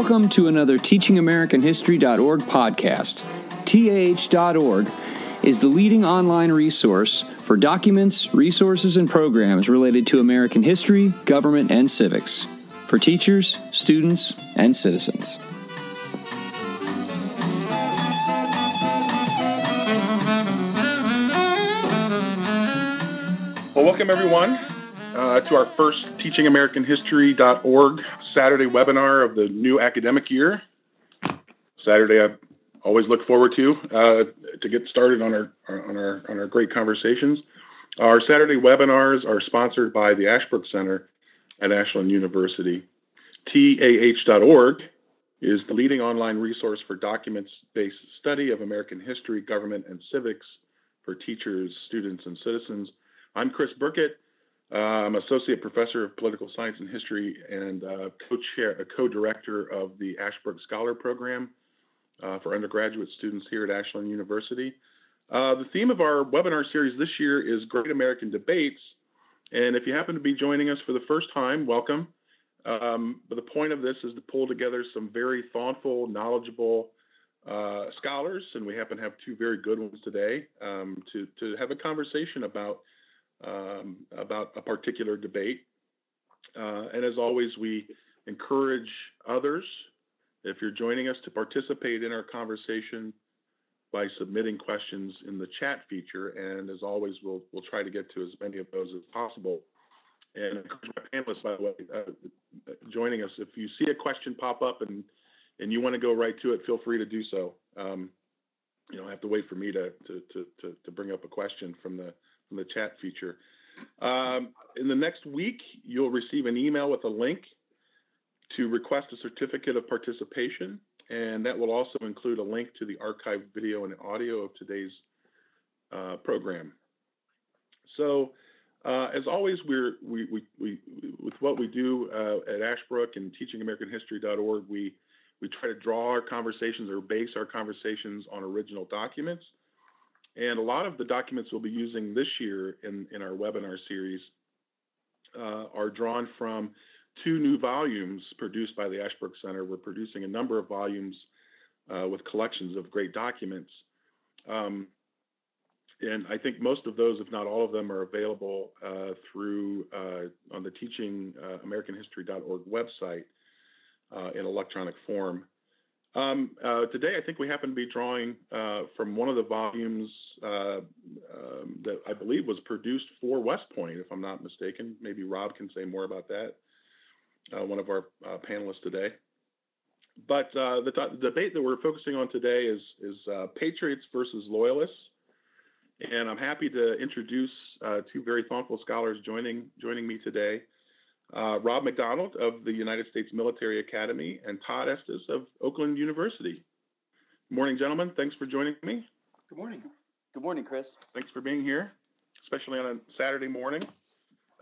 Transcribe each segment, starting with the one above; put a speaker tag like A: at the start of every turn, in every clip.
A: Welcome to another TeachingAmericanHistory.org podcast. TAH.org is the leading online resource for documents, resources, and programs related to American history, government, and civics for teachers, students, and citizens.
B: Well, welcome everyone uh, to our first TeachingAmericanHistory.org Saturday webinar of the new academic year. Saturday, I always look forward to uh, to get started on our on our on our great conversations. Our Saturday webinars are sponsored by the Ashbrook Center at Ashland University. TAH.org is the leading online resource for documents-based study of American history, government, and civics for teachers, students, and citizens. I'm Chris Burkett. Uh, I'm associate professor of political science and history and uh, co-chair, co-director of the Ashbrook Scholar Program uh, for undergraduate students here at Ashland University. Uh, the theme of our webinar series this year is Great American Debates. And if you happen to be joining us for the first time, welcome. Um, but the point of this is to pull together some very thoughtful, knowledgeable uh, scholars, and we happen to have two very good ones today, um, to, to have a conversation about um, about a particular debate. Uh, and as always, we encourage others, if you're joining us, to participate in our conversation by submitting questions in the chat feature. And as always, we'll, we'll try to get to as many of those as possible. And encourage my panelists, by the way, uh, joining us. If you see a question pop up and, and you want to go right to it, feel free to do so. Um, you don't have to wait for me to, to, to, to, bring up a question from the in the chat feature. Um, in the next week, you'll receive an email with a link to request a certificate of participation, and that will also include a link to the archived video and audio of today's uh, program. So, uh, as always, we're, we, we, we, with what we do uh, at Ashbrook and teachingamericanhistory.org, we, we try to draw our conversations or base our conversations on original documents and a lot of the documents we'll be using this year in, in our webinar series uh, are drawn from two new volumes produced by the Ashbrook Center. We're producing a number of volumes uh, with collections of great documents. Um, and I think most of those, if not all of them, are available uh, through uh, on the Teaching uh, website uh, in electronic form. Um, uh, today, I think we happen to be drawing uh, from one of the volumes uh, um, that I believe was produced for West Point, if I'm not mistaken. Maybe Rob can say more about that, uh, one of our uh, panelists today. But uh, the, the, debate that we're focusing on today is, is Patriots versus Loyalists. And I'm happy to introduce two very thoughtful scholars joining, joining me today uh, Rob McDonald of the United States Military Academy, and Todd Estes of Oakland University. Good morning, gentlemen. Thanks for joining me.
C: Good morning. Good morning, Chris.
B: Thanks for being here, especially on a Saturday morning.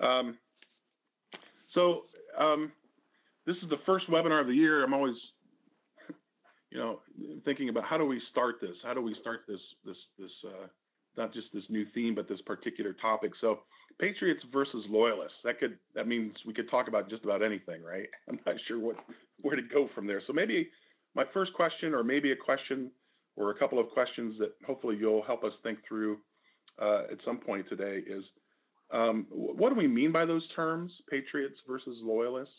B: Um, so, um, this is the first webinar of the year. I'm always, you know, thinking about how do we start this? How do we start this, this, this, uh, not just this new theme, but this particular topic. So, Patriots versus loyalists. That could that means we could talk about just about anything, right? I'm not sure what where to go from there. So maybe my first question, or maybe a question, or a couple of questions that hopefully you'll help us think through uh, at some point today is um, what do we mean by those terms, patriots versus loyalists?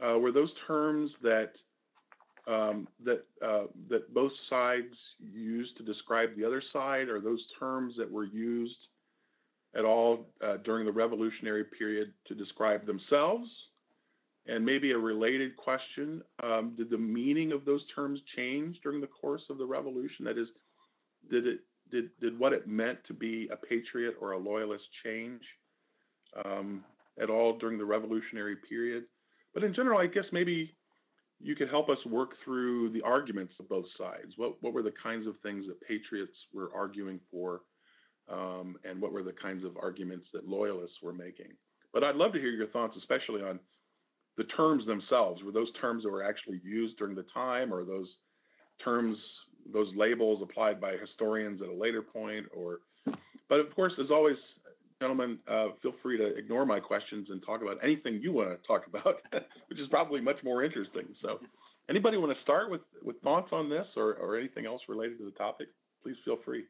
B: Uh, were those terms that um, that uh, that both sides used to describe the other side? or those terms that were used at all uh, during the revolutionary period to describe themselves? And maybe a related question, um, did the meaning of those terms change during the course of the revolution? That is, did it did, did what it meant to be a patriot or a loyalist change um, at all during the revolutionary period? But in general, I guess maybe you could help us work through the arguments of both sides. What, what were the kinds of things that patriots were arguing for um, and what were the kinds of arguments that loyalists were making. But I'd love to hear your thoughts, especially on the terms themselves. Were those terms that were actually used during the time, or those terms, those labels applied by historians at a later point? Or, but of course, as always, gentlemen, uh, feel free to ignore my questions and talk about anything you want to talk about, which is probably much more interesting. So, anybody want to start with, with thoughts on this or, or anything else related to the topic? Please feel free.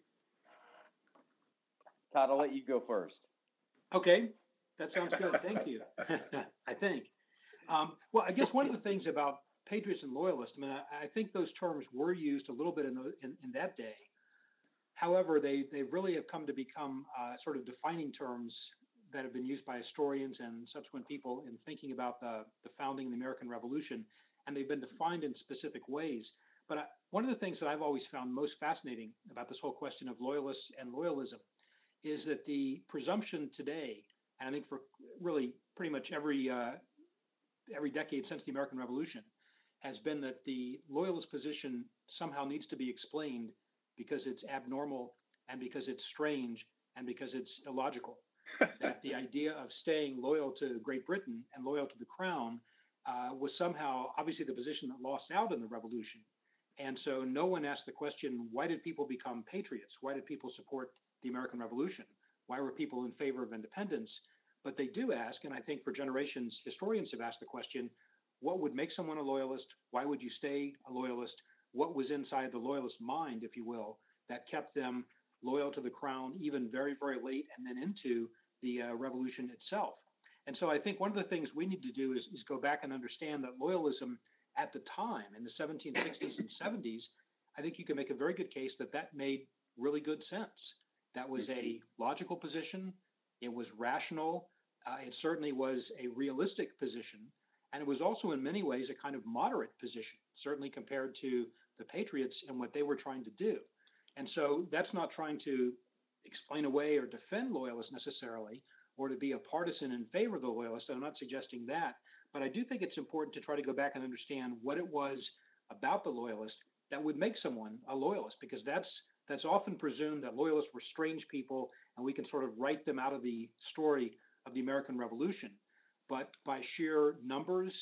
C: Todd, I'll let you go first.
D: Okay, that sounds good. Thank you. I think. Um, well, I guess one of the things about patriots and loyalists, I mean, I, I think those terms were used a little bit in, the, in, in, that day. However, they, they really have come to become uh, sort of defining terms that have been used by historians and subsequent people in thinking about the, the founding of the American Revolution, and they've been defined in specific ways. But I, one of the things that I've always found most fascinating about this whole question of loyalists and loyalism is that the presumption today, and I think for really pretty much every uh, every decade since the American Revolution, has been that the loyalist position somehow needs to be explained because it's abnormal and because it's strange and because it's illogical. that the idea of staying loyal to Great Britain and loyal to the crown uh, was somehow obviously the position that lost out in the revolution. And so no one asked the question why did people become patriots? Why did people support the American Revolution? Why were people in favor of independence? But they do ask, and I think for generations, historians have asked the question what would make someone a loyalist? Why would you stay a loyalist? What was inside the loyalist mind, if you will, that kept them loyal to the crown even very, very late and then into the uh, revolution itself? And so I think one of the things we need to do is, is go back and understand that loyalism at the time in the 1760s and 70s, I think you can make a very good case that that made really good sense. That was a logical position. It was rational. Uh, it certainly was a realistic position. And it was also, in many ways, a kind of moderate position, certainly compared to the Patriots and what they were trying to do. And so that's not trying to explain away or defend loyalists necessarily, or to be a partisan in favor of the loyalists. I'm not suggesting that. But I do think it's important to try to go back and understand what it was about the loyalist that would make someone a loyalist, because that's that's often presumed that loyalists were strange people and we can sort of write them out of the story of the American Revolution. But by sheer numbers,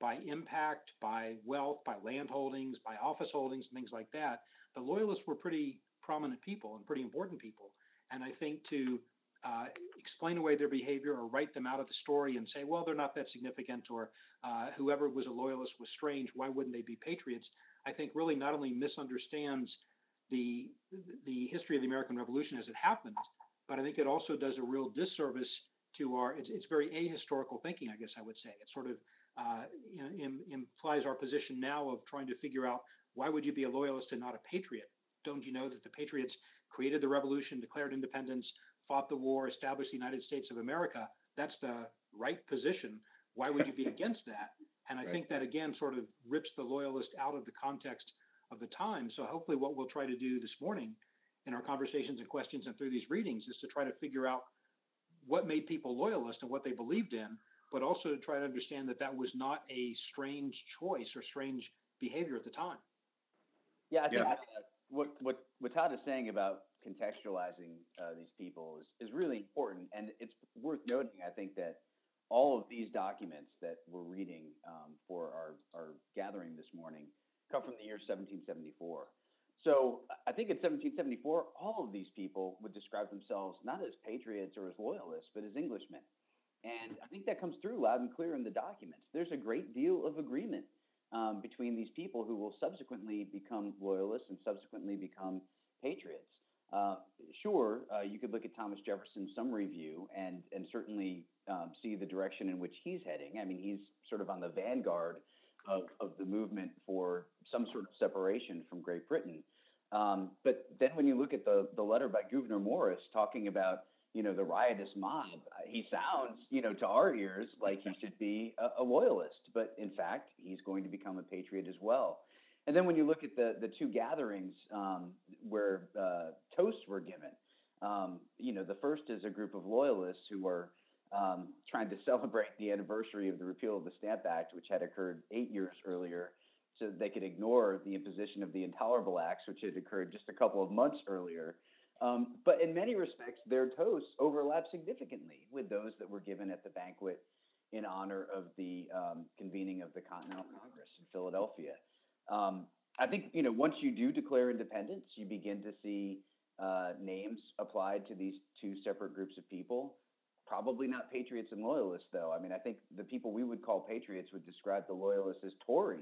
D: by impact, by wealth, by land holdings, by office holdings, things like that, the loyalists were pretty prominent people and pretty important people. And I think to uh, explain away their behavior or write them out of the story and say, well, they're not that significant, or uh, whoever was a loyalist was strange, why wouldn't they be patriots? I think really not only misunderstands the the history of the American Revolution as it happened, but I think it also does a real disservice to our. It's, it's very ahistorical thinking, I guess I would say. It sort of uh, you know, Im, implies our position now of trying to figure out why would you be a loyalist and not a patriot? Don't you know that the patriots created the revolution, declared independence, fought the war, established the United States of America? That's the right position. Why would you be against that? And I right. think that again sort of rips the loyalist out of the context of the time. So hopefully, what we'll try to do this morning in our conversations and questions and through these readings is to try to figure out what made people loyalist and what they believed in, but also to try to understand that that was not a strange choice or strange behavior at the time.
C: Yeah, I think yeah. what what what Todd is saying about contextualizing uh, these people is, is really important, and it's worth noting. I think that all of these documents that we're reading um, for our, our gathering this morning come from the year 1774. So I think in 1774, all of these people would describe themselves not as patriots or as loyalists, but as Englishmen. And I think that comes through loud and clear in the documents. There's a great deal of agreement um, between these people who will subsequently become loyalists and subsequently become patriots. Uh, sure, uh, you could look at Thomas Jefferson's summary view and and certainly um, see the direction in which he's heading. I mean, he's sort of on the vanguard of, of the movement for some sort of separation from Great Britain. Um, but then when you look at the, the letter by Gouverneur Morris talking about, you know, the riotous mob, he sounds, you know, to our ears like he should be a, a loyalist, but in fact, he's going to become a patriot as well. And then when you look at the, the two gatherings um, where uh, toasts were given, um, you know, the first is a group of loyalists who are um, trying to celebrate the anniversary of the repeal of the Stamp Act, which had occurred eight years earlier, so they could ignore the imposition of the Intolerable Acts, which had occurred just a couple of months earlier. Um, but in many respects, their toasts overlap significantly with those that were given at the banquet in honor of the um, convening of the Continental Congress in Philadelphia. Um, I think you know once you do declare independence, you begin to see uh, names applied to these two separate groups of people. Probably not patriots and loyalists, though. I mean, I think the people we would call patriots would describe the loyalists as Tories,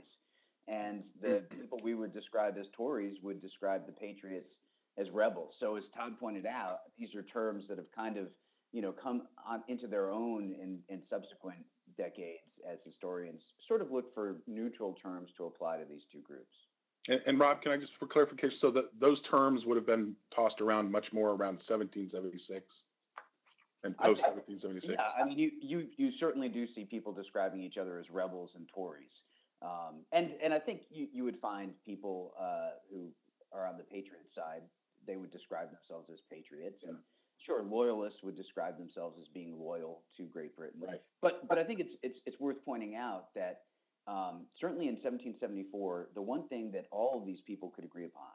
C: and the mm-hmm. people we would describe as Tories would describe the Patriots as rebels. So as Todd pointed out, these are terms that have kind of you know come on into their own in, in subsequent decades as historians sort of look for neutral terms to apply to these two groups.
B: And, and Rob, can I just for clarification, so that those terms would have been tossed around much more around 1776 and post 1776.
C: Yeah, I mean, you, you you certainly do see people describing each other as rebels and Tories, um, and and I think you you would find people uh, who are on the patriot side, they would describe themselves as patriots, and sure, loyalists would describe themselves as being loyal to Great Britain.
B: Right.
C: But but I think it's it's it's worth pointing out that um, certainly in 1774, the one thing that all of these people could agree upon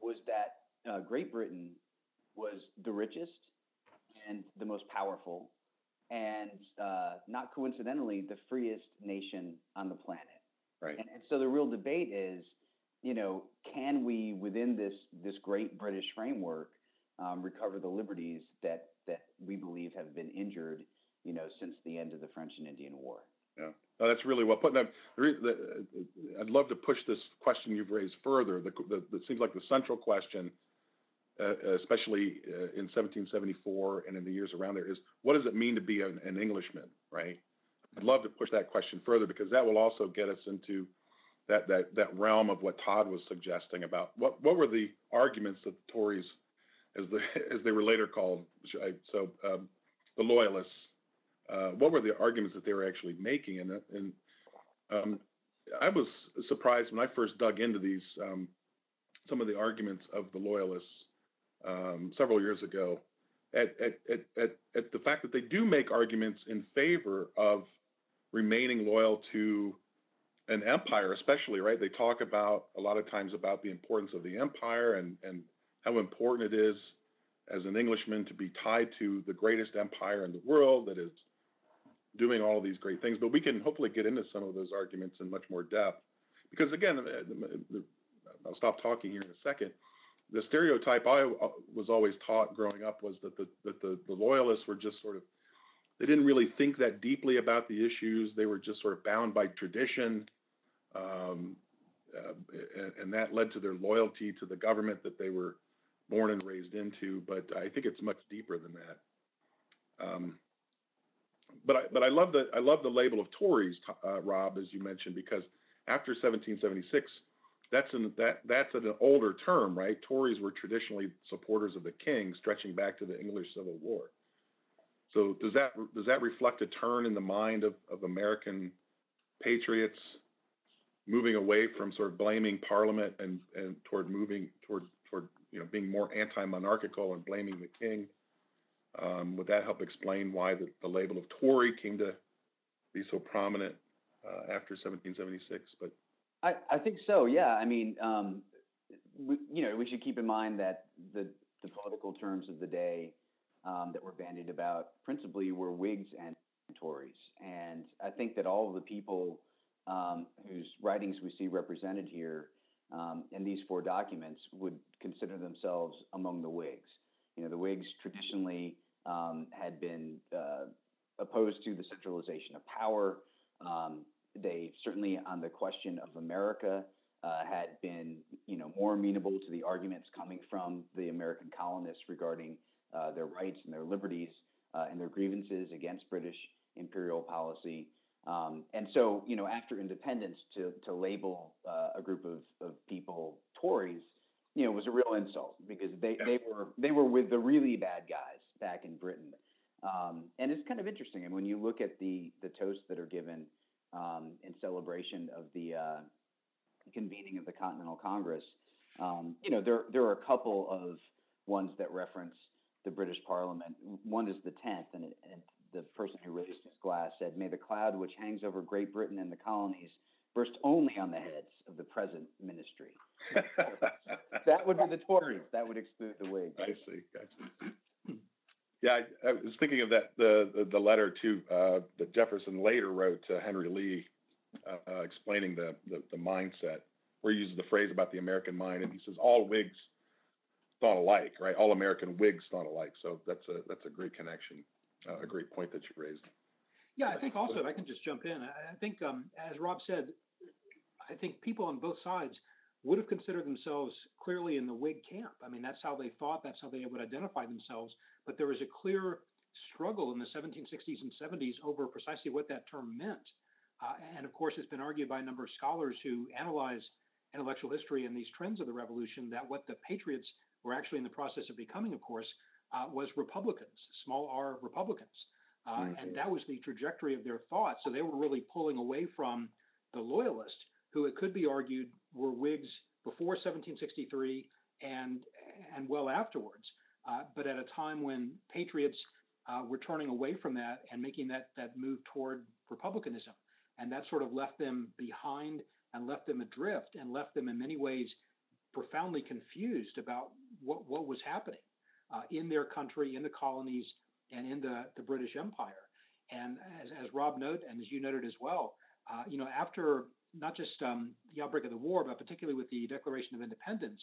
C: was that uh, Great Britain was the richest and the most powerful, and uh, not coincidentally, the freest nation on the planet.
B: Right.
C: And, and so the real debate is, you know, can we within this this great British framework um, recover the liberties that that we believe have been injured, you know, since the end of the French and Indian War?
B: Yeah, no, that's really well put. Now, the, I'd love to push this question you've raised further. The, the, it seems like the central question, uh, especially uh, in 1774 and in the years around there, is what does it mean to be an, an, Englishman, right? I'd love to push that question further because that will also get us into that, that, that realm of what Todd was suggesting about what, what were the arguments that the Tories, as, the, as they were later called, so um, the Loyalists, uh, what were the arguments that they were actually making? And, and um, I was surprised when I first dug into these, um, some of the arguments of the loyalists um, several years ago, at, at, at, at, the fact that they do make arguments in favor of remaining loyal to an empire, especially, right? They talk about a lot of times about the importance of the empire and, and how important it is as an Englishman to be tied to the greatest empire in the world that is doing all these great things. But we can hopefully get into some of those arguments in much more depth. Because again, I'll stop talking here in a second. The stereotype I uh, was always taught growing up was that the, that the, the loyalists were just sort of, they didn't really think that deeply about the issues. They were just sort of bound by tradition. Um, uh, and, that led to their loyalty to the government that they were born and raised into. But I think it's much deeper than that. Um, but I, but I love the I love the label of Tories, uh, Rob, as you mentioned, because after 1776, that's an that that's an older term, right? Tories were traditionally supporters of the king, stretching back to the English Civil War. So does that does that reflect a turn in the mind of, of American patriots, moving away from sort of blaming Parliament and and toward moving toward toward you know being more anti-monarchical and blaming the king? Um, would that help explain why the, the, label of Tory came to be so prominent uh, after 1776? But
C: I, I, think so. Yeah. I mean, um, we, you know, we should keep in mind that the the political terms of the day um, that were bandied about principally were Whigs and Tories, and I think that all of the people um, whose writings we see represented here um, in these four documents would consider themselves among the Whigs. You know, the Whigs traditionally um, had been uh, opposed to the centralization of power. They certainly, on the question of America, uh, had been, you know, more amenable to the arguments coming from the American colonists regarding uh, their rights and their liberties uh, and their grievances against British imperial policy. Um, and so, you know, after independence, to, to label uh, a group of, of people Tories you know, was a real insult because they, they were they were with the really bad guys back in Britain. Um, and it's kind of interesting. And when you look at the the toasts that are given um, in celebration of the uh, convening of the Continental Congress, um, you know, there there are a couple of ones that reference the British Parliament. One is the tenth, and, and the person who raised his glass said, "May the cloud which hangs over Great Britain and the colonies." burst only on the heads of the present ministry. that would be the Tories. That would exclude the Whigs.
B: I see. Gotcha. Yeah, I, I, was thinking of that the the, the letter to uh, that Jefferson later wrote to Henry Lee, uh, uh, explaining the, the, the mindset, where he uses the phrase about the American mind, and he says all Whigs thought alike, right? All American Whigs thought alike. So that's a that's a great connection, uh, a great point that you raised.
D: Yeah, I think also, if I can just jump in, I think, um, as Rob said, I think people on both sides would have considered themselves clearly in the Whig camp. I mean, that's how they thought, that's how they would identify themselves. But there was a clear struggle in the 1760s and 70s over precisely what that term meant. Uh, and of course, it's been argued by a number of scholars who analyze intellectual history and these trends of the revolution that what the Patriots were actually in the process of becoming, of course, uh, was Republicans, small r Republicans. Uh, mm-hmm. And that was the trajectory of their thought. So they were really pulling away from the Loyalists, who it could be argued were Whigs before 1763 and, and well afterwards, uh, but at a time when Patriots uh, were turning away from that and making that, that move toward republicanism. And that sort of left them behind and left them adrift and left them in many ways profoundly confused about what, what was happening uh, in their country, in the colonies, and in the, the British Empire. And as, as Rob noted, and as you noted as well, uh, you know, after not just um, the outbreak of the war, but particularly with the Declaration of Independence,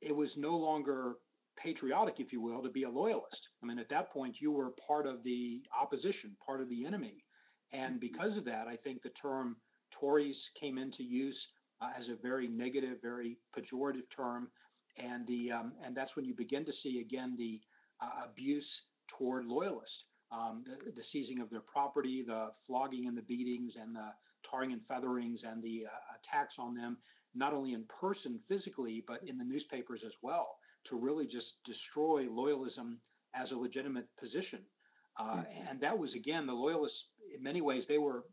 D: it was no longer patriotic, if you will, to be a loyalist. I mean, at that point, you were part of the opposition, part of the enemy. And because of that, I think the term Tories came into use uh, as a very negative, very pejorative term. And, the, um, and that's when you begin to see again the uh, abuse toward loyalists, um, the, the, seizing of their property, the flogging and the beatings, and the tarring and featherings, and the uh, attacks on them, not only in person physically, but in the newspapers as well, to really just destroy loyalism as a legitimate position. Uh, mm-hmm. And that was, again, the loyalists, in many ways, they were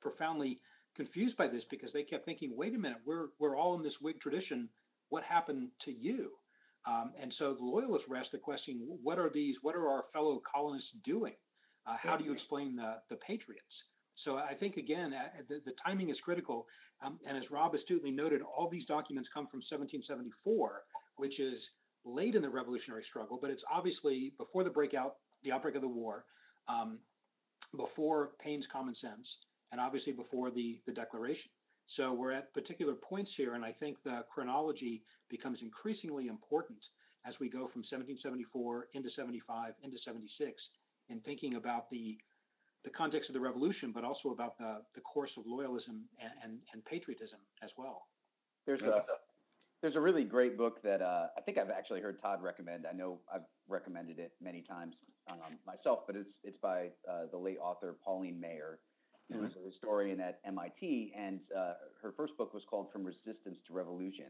D: profoundly confused by this because they kept thinking, wait a minute, we're, we're all in this Whig tradition. What happened to you? Um, and so the loyalists were asked the question, what are these, what are our fellow colonists doing? Uh, how do you explain the, the patriots? So I think, again, uh, the, the, timing is critical. Um, and as Rob astutely noted, all these documents come from 1774, which is late in the revolutionary struggle, but it's obviously before the breakout, the outbreak of the war, um, before Paine's Common Sense, and obviously before the, the Declaration. So we're at particular points here, and I think the chronology becomes increasingly important as we go from 1774 into 75 into 76 in thinking about the the context of the revolution, but also about the, the course of loyalism and, and, and patriotism as well.
C: There's a there's a really great book that uh, I think I've actually heard Todd recommend. I know I've recommended it many times um, myself, but it's it's by uh, the late author Pauline Maier, who mm-hmm. was a historian at MIT, and uh, her first book was called From Resistance to Revolution.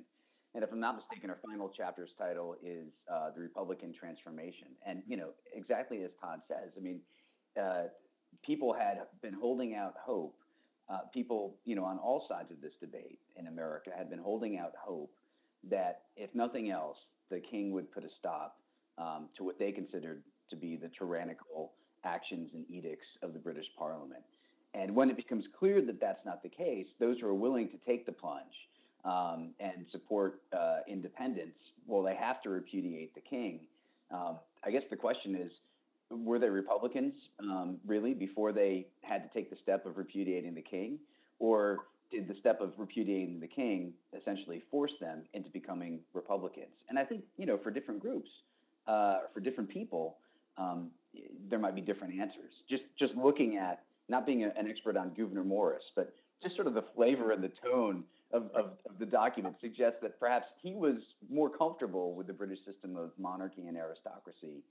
C: And if I'm not mistaken, her final chapter's title is uh, The Republican Transformation. And, you know, exactly as Todd says, I mean, uh, people had been holding out hope. Uh, people, you know, on all sides of this debate in America had been holding out hope that, if nothing else, the king would put a stop um, to what they considered to be the tyrannical actions and edicts of the British Parliament. And when it becomes clear that that's not the case, those who are willing to take the plunge um, and support uh, independence, well, they have to repudiate the king. Um, I guess the question is, were they Republicans um, really before they had to take the step of repudiating the king, or did the step of repudiating the king essentially force them into becoming Republicans? And I think you know for different groups, uh, for different people, um, there might be different answers. Just just looking at not being a, an expert on Gouverneur Morris, but just sort of the flavor and the tone of, of, of, the document suggests that perhaps he was more comfortable with the British system of monarchy and aristocracy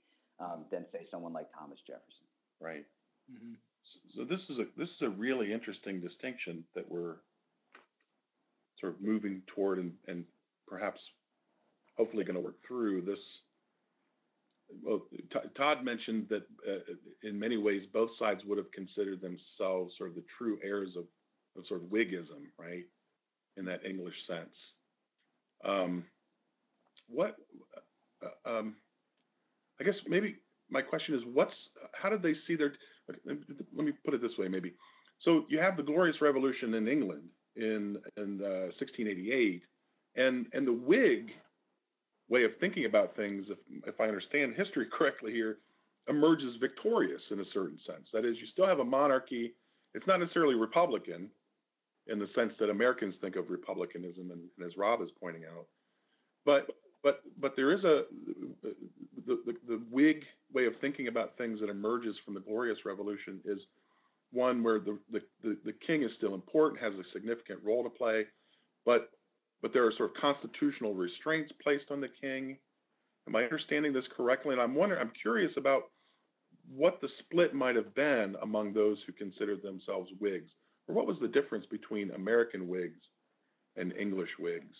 C: um, than, say, someone like Thomas Jefferson.
B: Right. Mm-hmm. So this is a this is a really interesting distinction that we're sort of moving toward and, and perhaps hopefully going to work through this well, Todd mentioned that uh, in many ways both sides would have considered themselves sort of the true heirs of, of sort of Whiggism, right, in that English sense. Um, what, uh, um, I guess maybe my question is, what's how did they see their? Let me put it this way, maybe. So you have the Glorious Revolution in England in in uh, 1688, and and the Whig way of thinking about things, if, if I understand history correctly here, emerges victorious in a certain sense. That is, you still have a monarchy. It's not necessarily Republican in the sense that Americans think of republicanism, and, and as Rob is pointing out, but but but there is a the, the, the Whig way of thinking about things that emerges from the Glorious Revolution is one where the, the, the, the king is still important, has a significant role to play, but but there are sort of constitutional restraints placed on the king. Am I understanding this correctly? And I'm wondering, I'm curious about what the split might have been among those who considered themselves Whigs, or what was the difference between American Whigs and English Whigs?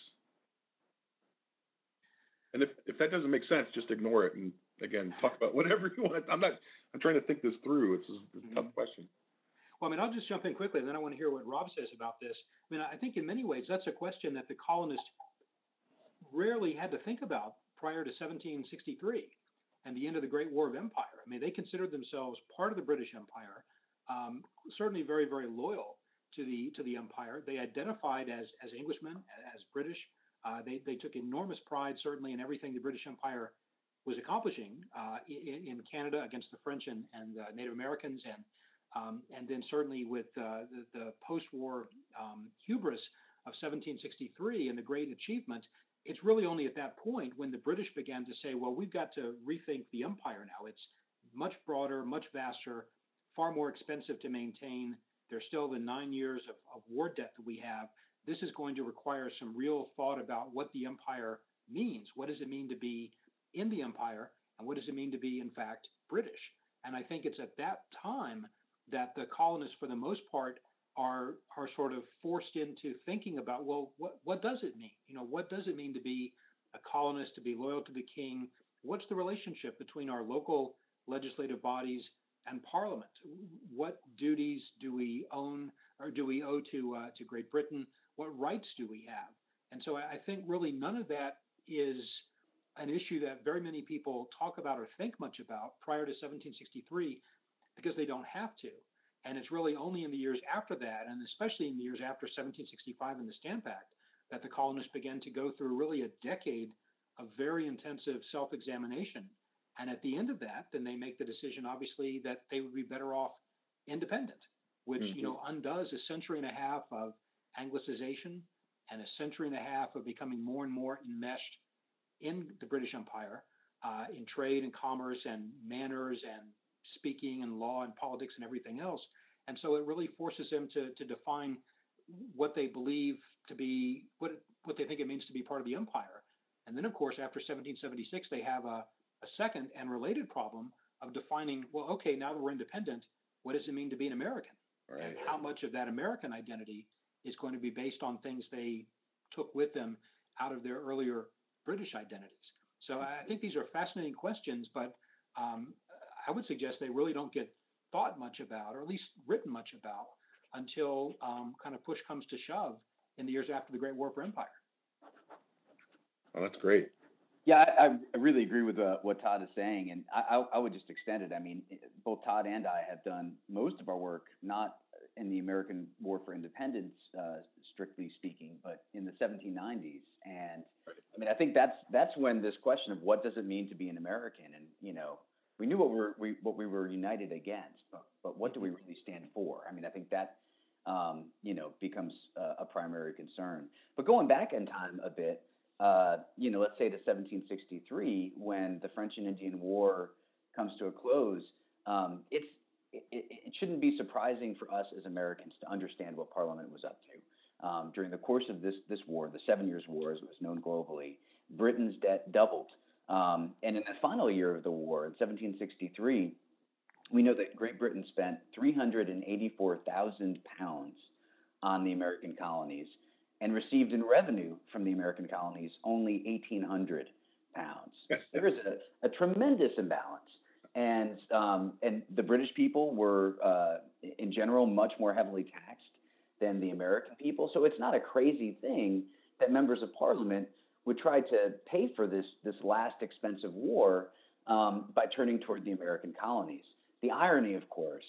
B: And if, if that doesn't make sense, just ignore it and again talk about whatever you want. I'm not. I'm trying to think this through. It's a, it's a tough mm-hmm. question.
D: Well, I mean, I'll just jump in quickly, and then I want to hear what Rob says about this. I mean, I think in many ways that's a question that the colonists rarely had to think about prior to 1763 and the end of the Great War of Empire. I mean, they considered themselves part of the British Empire, um, certainly very, very loyal to the to the empire. They identified as as Englishmen, as British. Uh, they they took enormous pride, certainly, in everything the British Empire was accomplishing uh, in, in, Canada against the French and, and uh, Native Americans and um, and then certainly with uh, the, the post-war um, hubris of 1763 and the great achievement, it's really only at that point when the British began to say, well, we've got to rethink the empire now. It's much broader, much vaster, far more expensive to maintain. There's still the nine years of, of war debt that we have. This is going to require some real thought about what the empire means. What does it mean to be in the empire? And what does it mean to be, in fact, British? And I think it's at that time that the colonists, for the most part, are are sort of forced into thinking about well, what what does it mean? You know, what does it mean to be a colonist, to be loyal to the king? What's the relationship between our local legislative bodies and Parliament? What duties do we own or do we owe to uh, to Great Britain? What rights do we have? And so I think really none of that is an issue that very many people talk about or think much about prior to 1763 because they don't have to. And it's really only in the years after that, and especially in the years after 1765 and the Stamp Act, that the colonists began to go through really a decade of very intensive self examination. And at the end of that, then they make the decision, obviously, that they would be better off independent, which mm-hmm. you know undoes a century and a half of Anglicization and a century and a half of becoming more and more enmeshed in the British Empire, uh, in trade and commerce and manners and speaking and law and politics and everything else. And so it really forces them to, to define what they believe to be, what, what they think it means to be part of the empire. And then, of course, after 1776, they have a, a second and related problem of defining, well, okay, now that we're independent, what does it mean to be an American? Right. And how much of that American identity is going to be based on things they took with them out of their earlier British identities? So I think these are fascinating questions, but um, I would suggest they really don't get thought much about, or at least written much about, until um, kind of push comes to shove in the years after the Great War for Empire.
B: Oh, that's great.
C: Yeah, I, I really agree with uh, what Todd is saying, and I, I, I, would just extend it. I mean, both Todd and I have done most of our work not in the American War for Independence, uh, strictly speaking, but in the 1790s. And I mean, I think that's that's when this question of what does it mean to be an American, and you know, we knew what we were we, what we were united against, but, but what do we really stand for? I mean, I think that um, you know becomes a, a, primary concern. But going back in time a bit, uh, you know, let's say to 1763, when the French and Indian War comes to a close, um, it's it, it, shouldn't be surprising for us as Americans to understand what Parliament was up to. Um, during the course of this this war, the Seven Years' War, as it was known globally, Britain's debt doubled um, and in the final year of the war, in 1763, we know that Great Britain spent 384,000 pounds on the American colonies and received in revenue from the American colonies only 1,800 pounds. there is a, a, tremendous imbalance. And, um, and the British people were, uh, in general, much more heavily taxed than the American people. So it's not a crazy thing that members of parliament would try to pay for this, this last expensive war um, by turning toward the American colonies. The irony, of course,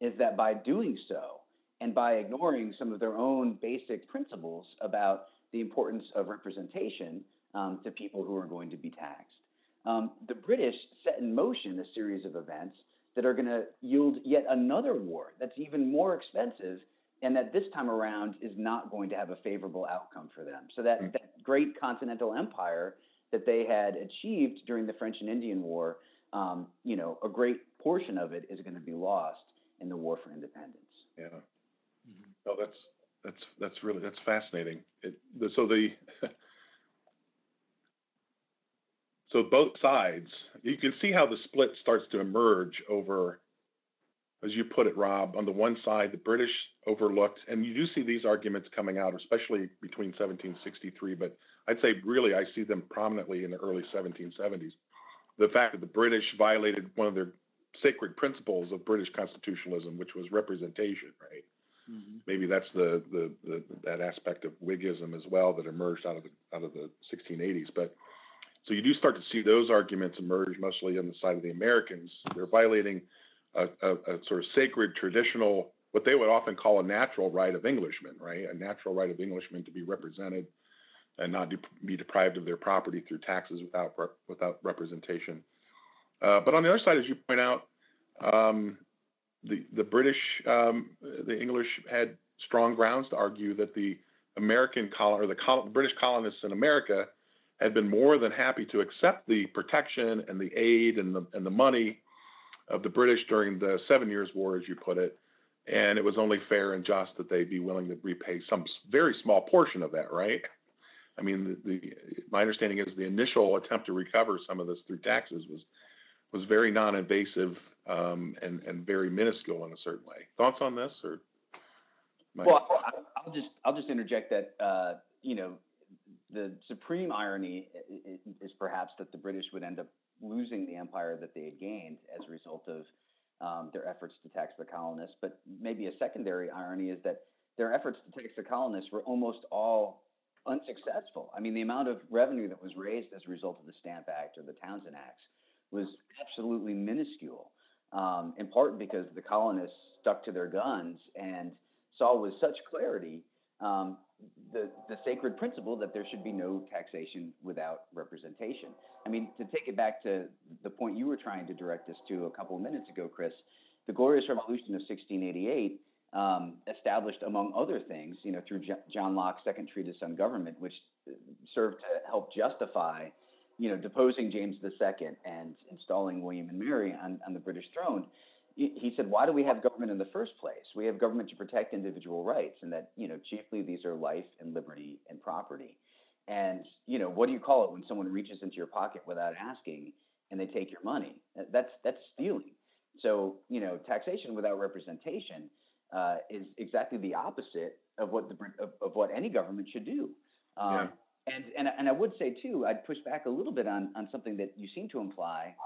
C: is that by doing so, and by ignoring some of their own basic principles about the importance of representation um, to people who are going to be taxed, um, the British set in motion a series of events that are going to yield yet another war that's even more expensive and that this time around is not going to have a favorable outcome for them. So that, mm. that great continental empire that they had achieved during the French and Indian War, um, you know, a great portion of it is going to be lost in the war for independence.
B: Yeah. Mm-hmm. Oh, that's that's that's really that's fascinating. It, the, so the so both sides, you can see how the split starts to emerge over, as you put it, Rob. On the one side, the British overlooked, and you do see these arguments coming out, especially between 1763. But I'd say really, I see them prominently in the early 1770s. The fact that the British violated one of their sacred principles of British constitutionalism, which was representation, right? Mm-hmm. Maybe that's the, the, the that aspect of Whiggism as well that emerged out of the out of the 1680s. But so you do start to see those arguments emerge mostly on the side of the Americans. They're violating a, a, a sort of sacred traditional, what they would often call a natural right of Englishmen, right? A natural right of Englishmen to be represented and not de- be deprived of their property through taxes without without representation. Uh, but on the other side, as you point out, um, the the British, um, the English had strong grounds to argue that the American colon or the col- British colonists in America had been more than happy to accept the protection and the aid and the and the money of the British during the Seven Years' War, as you put it, and it was only fair and just that they be willing to repay some very small portion of that, right? I mean, the, the my understanding is the initial attempt to recover some of this through taxes was was very non-invasive um, and and very minuscule in a certain way. Thoughts on this, or?
C: Well, I'll just I'll just interject that uh, you know the supreme irony is perhaps that the British would end up losing the empire that they had gained as a result of um, their efforts to tax the colonists. But maybe a secondary irony is that their efforts to tax the colonists were almost all unsuccessful. I mean, the amount of revenue that was raised as a result of the Stamp Act or the Townshend Acts was absolutely minuscule, um, in part because the colonists stuck to their guns and saw with such clarity um, the, the sacred principle that there should be no taxation without representation. I mean, to take it back to the point you were trying to direct us to a couple of minutes ago, Chris, the Glorious Revolution of 1688 um, established, among other things, you know, through J- John Locke's Second Treatise on Government, which served to help justify, you know, deposing James II and installing William and Mary on, on the British throne he said, why do we have government in the first place? We have government to protect individual rights, and that you know chiefly these are life and liberty and property. And you know what do you call it when someone reaches into your pocket without asking and they take your money? That's that's stealing. So you know taxation without representation uh, is exactly the opposite of what the of, of what any government should do. Um, yeah. And and and I would say too, I'd push back a little bit on on something that you seem to imply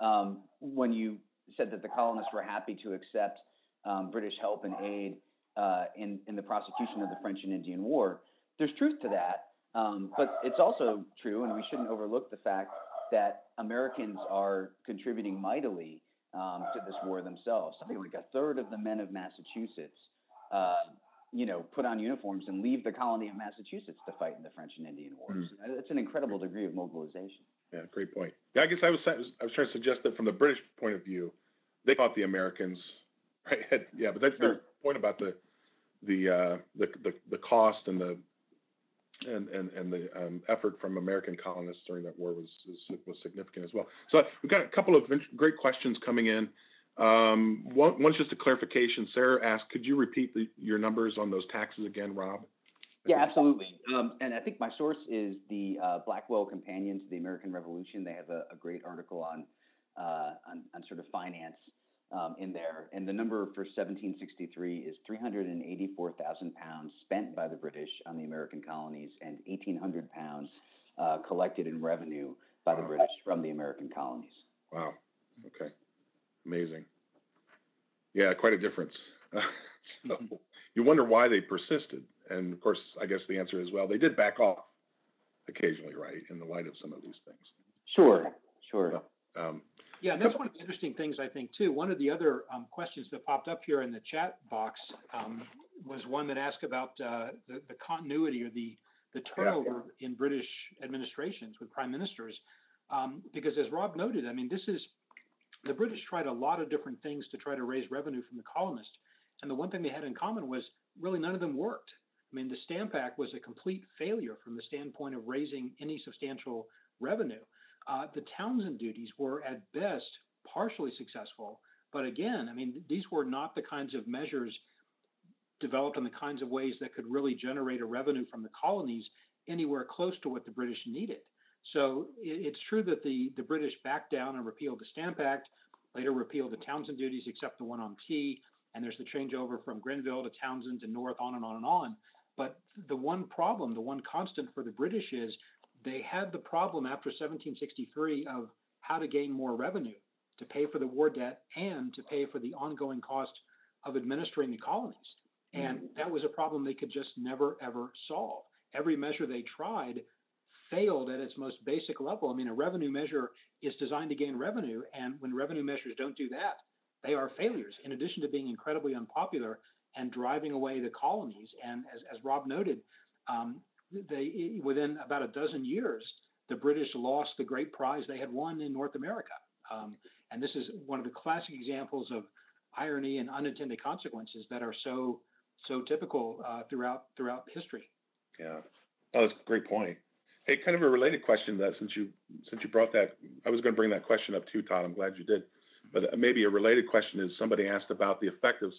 C: um, when you said that the colonists were happy to accept um, British help and aid uh, in, in the prosecution of the French and Indian War. There's truth to that, um, but it's also true, and we shouldn't overlook the fact that Americans are contributing mightily um, to this war themselves. Something like a third of the men of Massachusetts, uh, you know, put on uniforms and leave the colony of Massachusetts to fight in the French and Indian Wars. Mm. It's an incredible degree of mobilization.
B: Yeah, great point. Yeah, I guess I was I was trying to suggest that from the British point of view, they thought the Americans, right? Yeah, but that's sure. their point about the the, uh, the the the cost and the and and and the um, effort from American colonists during that war was was significant as well. So we've got a couple of great questions coming in. Um, one, one's just a clarification. Sarah asked, could you repeat the, your numbers on those taxes again, Rob?
C: Yeah, absolutely. Um, and I think my source is the uh, Blackwell Companion to the American Revolution. They have a, a great article on, uh, on, on sort of finance um, in there. And the number for 1763 is 384,000 pounds spent by the British on the American colonies and 1,800 pounds uh, collected in revenue by the British from the American colonies.
B: Wow. Okay. Amazing. Yeah, quite a difference. so you wonder why they persisted. And of course, I guess the answer is well, they did back off occasionally, right, in the light of some of these things.
C: Sure, sure.
D: Um, yeah, and that's one of the interesting things I think too. One of the other um, questions that popped up here in the chat box um, was one that asked about uh, the, the, continuity or the the turnover yeah. in British administrations with prime ministers, um, because as Rob noted, I mean, this is the British tried a lot of different things to try to raise revenue from the colonists, and the one thing they had in common was really none of them worked. I mean, the Stamp Act was a complete failure from the standpoint of raising any substantial revenue. Uh, the Townshend duties were at best partially successful, But again, I mean, these were not the kinds of measures developed in the kinds of ways that could really generate a revenue from the colonies anywhere close to what the British needed. So it's true that the, the British backed down and repealed the Stamp Act, later repealed the Townshend duties except the one on tea, and there's the changeover from Grenville to Townshend to North, on and on and on. But the one problem, the one constant for the British is they had the problem after 1763 of how to gain more revenue to pay for the war debt and to pay for the ongoing cost of administering the colonies. And mm-hmm. that was a problem they could just never, ever solve. Every measure they tried failed at its most basic level. I mean, a revenue measure is designed to gain revenue, and when revenue measures don't do that, they are failures. In addition to being incredibly unpopular and driving away the colonies, and as, as Rob noted, um, they within about a dozen years, the British lost the great prize they had won in North America. Um, and this is one of the classic examples of irony and unintended consequences that are so so typical uh, throughout throughout history.
B: Yeah, oh, that's a great point. Hey, kind of a related question that since you since you brought that, I was going to bring that question up too, Todd. I'm glad you did. But uh, maybe a related question is somebody asked about the effect of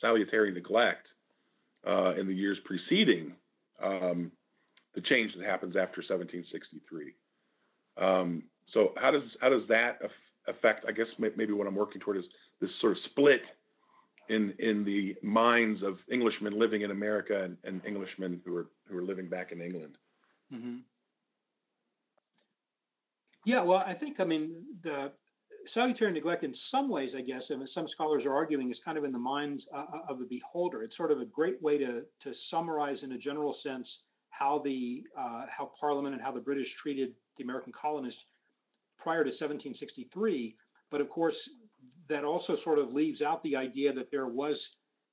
B: salutary neglect uh, in the years preceding um, the change that happens after 1763. Um, so how does how does that affect? I guess maybe what I'm working toward is this sort of split in in the minds of Englishmen living in America and, and Englishmen who are who are living back in England.
D: Mm-hmm. Yeah, well, I think I mean the salutary neglect, in some ways, I guess, and some scholars are arguing, is kind of in the minds uh, uh, of the beholder. It's sort of a great way to to summarize, in a general sense, how the uh, how Parliament and how the British treated the American colonists prior to 1763. But of course, that also sort of leaves out the idea that there was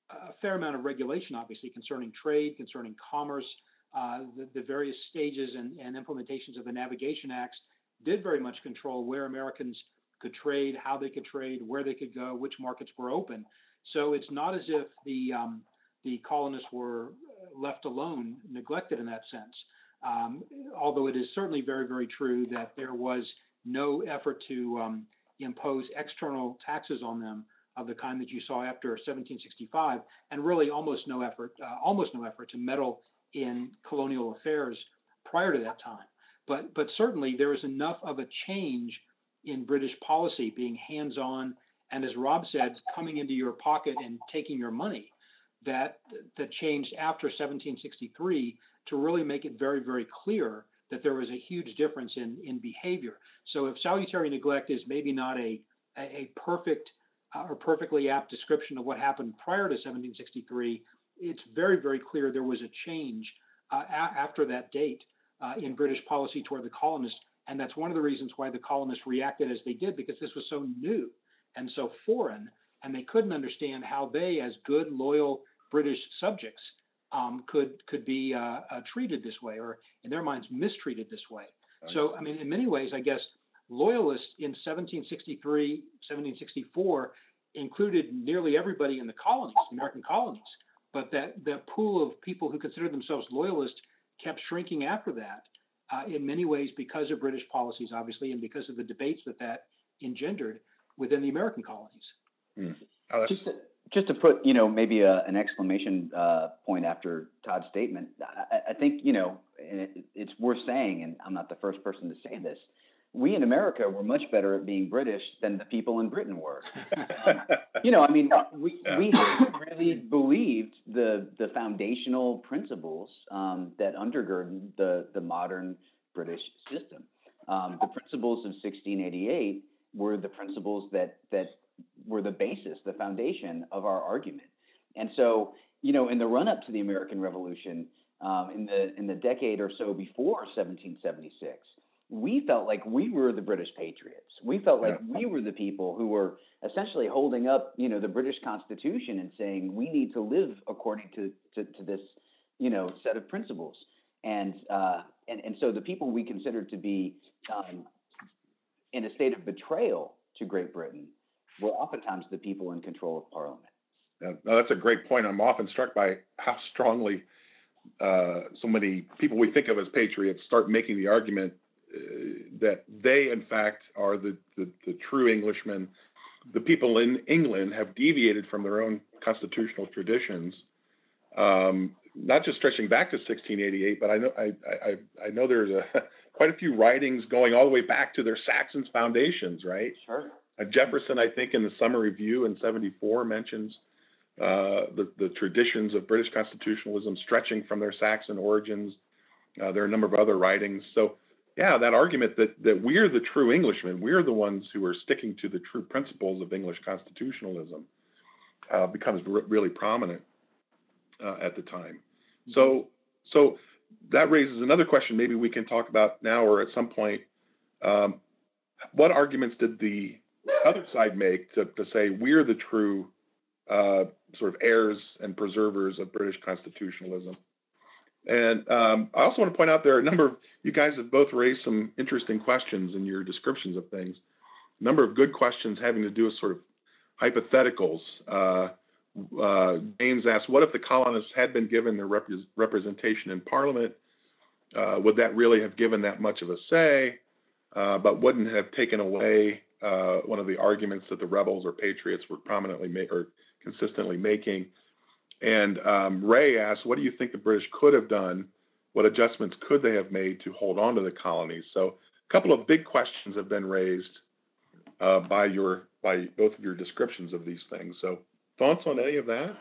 D: a fair amount of regulation, obviously, concerning trade, concerning commerce. Uh, the, the, various stages and, and, implementations of the Navigation Acts did very much control where Americans could trade, how they could trade, where they could go, which markets were open. So it's not as if the um, the colonists were left alone, neglected in that sense. Um, although it is certainly very, very true that there was no effort to um, impose external taxes on them of the kind that you saw after 1765, and really almost no effort, uh, almost no effort to meddle in colonial affairs prior to that time. But but certainly there is enough of a change in British policy being hands-on, and as Rob said, coming into your pocket and taking your money, that that changed after 1763 to really make it very very clear that there was a huge difference in, in behavior. So if salutary neglect is maybe not a, a perfect uh, or perfectly apt description of what happened prior to 1763, it's very, very clear there was a change uh, a- after that date uh, in British policy toward the colonists. And that's one of the reasons why the colonists reacted as they did, because this was so new and so foreign, and they couldn't understand how they, as good, loyal British subjects, um, could could be uh, uh, treated this way, or in their minds mistreated this way. So, I mean, in many ways, I guess loyalists in 1763, 1764 included nearly everybody in the colonies, American colonies. But that that pool of people who considered themselves loyalists kept shrinking after that, uh, in many ways because of British policies, obviously, and because of the debates that that engendered within the American colonies.
C: Mm. Oh, Just to, just to put, you know, maybe a, an exclamation uh, point after Todd's statement, I, I think, you know, it, it's worth saying, and I'm not the first person to say this. We in America were much better at being British than the people in Britain were. um, you know, I mean, we we really believed the the foundational principles um, that undergird the the modern British system. Um, the principles of 1688 were the principles that that were the basis, the foundation of our argument. And so, you know, in the run up to the American Revolution, um, in the in the decade or so before 1776, we felt like we were the British patriots. We felt like yeah. we were the people who were essentially holding up, you know, the British Constitution and saying we need to live according to to, to this, you know, set of principles. And uh, and and so the people we considered to be um, in a state of betrayal to Great Britain were oftentimes the people in control of Parliament.
B: Yeah, no, that's a great point. I'm often struck by how strongly uh, so many people we think of as patriots start making the argument uh, that they, in fact, are the, the, the, true Englishmen the people in England have deviated from their own constitutional traditions, um, not just stretching back to 1688, but I know I, I, I know there's a quite a few writings going all the way back to their Saxon's foundations, right?
C: Sure.
B: Uh, Jefferson, I think, in the Summary View in '74 mentions uh, the, the traditions of British constitutionalism stretching from their Saxon origins. Uh, there are a number of other writings. So, yeah, that argument that, that we're the true Englishmen, we're the ones who are sticking to the true principles of English constitutionalism, uh, becomes really prominent uh, at the time. So, so that raises another question. Maybe we can talk about now or at some point. Um, what arguments did the other side make to, to say we're the true uh, sort of heirs and preservers of British constitutionalism. And um, I also want to point out there are a number of you guys have both raised some interesting questions in your descriptions of things. A number of good questions having to do with sort of hypotheticals. Uh, uh, James asked, "What if the colonists had been given their rep- representation in Parliament? Uh, would that really have given that much of a say? Uh, but wouldn't have taken away uh, one of the arguments that the rebels or patriots were prominently ma- or consistently making. And um, Ray asked, what do you think the British could have done? What adjustments could they have made to hold on to the colonies? So a couple of big questions have been raised uh, by your by both of your descriptions of these things. So thoughts on any of that?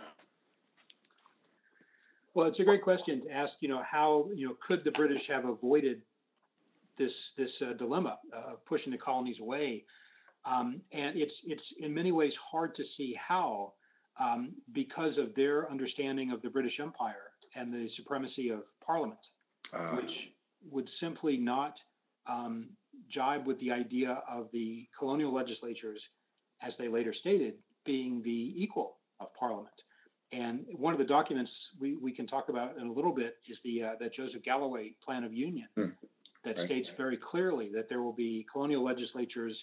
D: Well, it's a great question to ask. You know, how you know could the British have avoided this this uh, dilemma of pushing the colonies away? Um, and it's it's in many ways hard to see how um, because of their understanding of the British Empire and the supremacy of Parliament, uh. which would simply not um, jibe with the idea of the colonial legislatures, as they later stated, being the equal of Parliament. And one of the documents we, we can talk about in a little bit is the uh, that Joseph Galloway Plan of Union hmm. that right. states very clearly that there will be colonial legislatures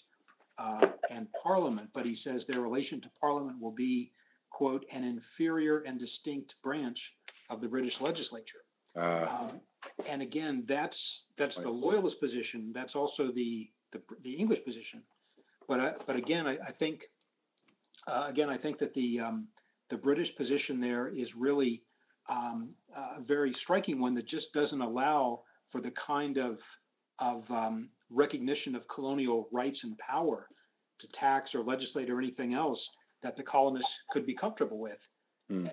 D: uh, and Parliament, but he says their relation to Parliament will be quote, an inferior and distinct branch of the British legislature. Uh, um, and again, that's that's the loyalist position. That's also the the, the English position. But I, but again, I, I think uh, again I think that the um, the British position there is really um, a very striking one that just doesn't allow for the kind of of um, recognition of colonial rights and power to tax or legislate or anything else that the colonists could be comfortable with mm.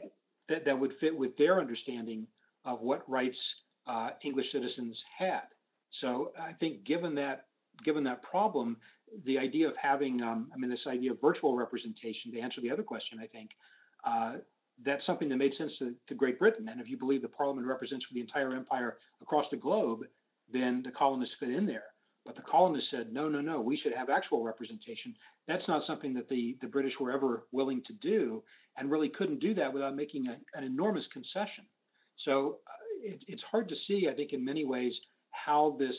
D: that, that would fit with their understanding of what rights uh, English citizens had. So I think given that given that problem, the idea of having um, I mean this idea of virtual representation to answer the other question, I think uh, that's something that made sense to, to, Great Britain. And if you believe the Parliament represents for the entire empire across the globe, then the colonists fit in there. But the colonists said, no, no, no, we should have actual representation. That's not something that the, the British were ever willing to do and really couldn't do that without making a, an enormous concession. So uh, it, it's hard to see, I think, in many ways, how this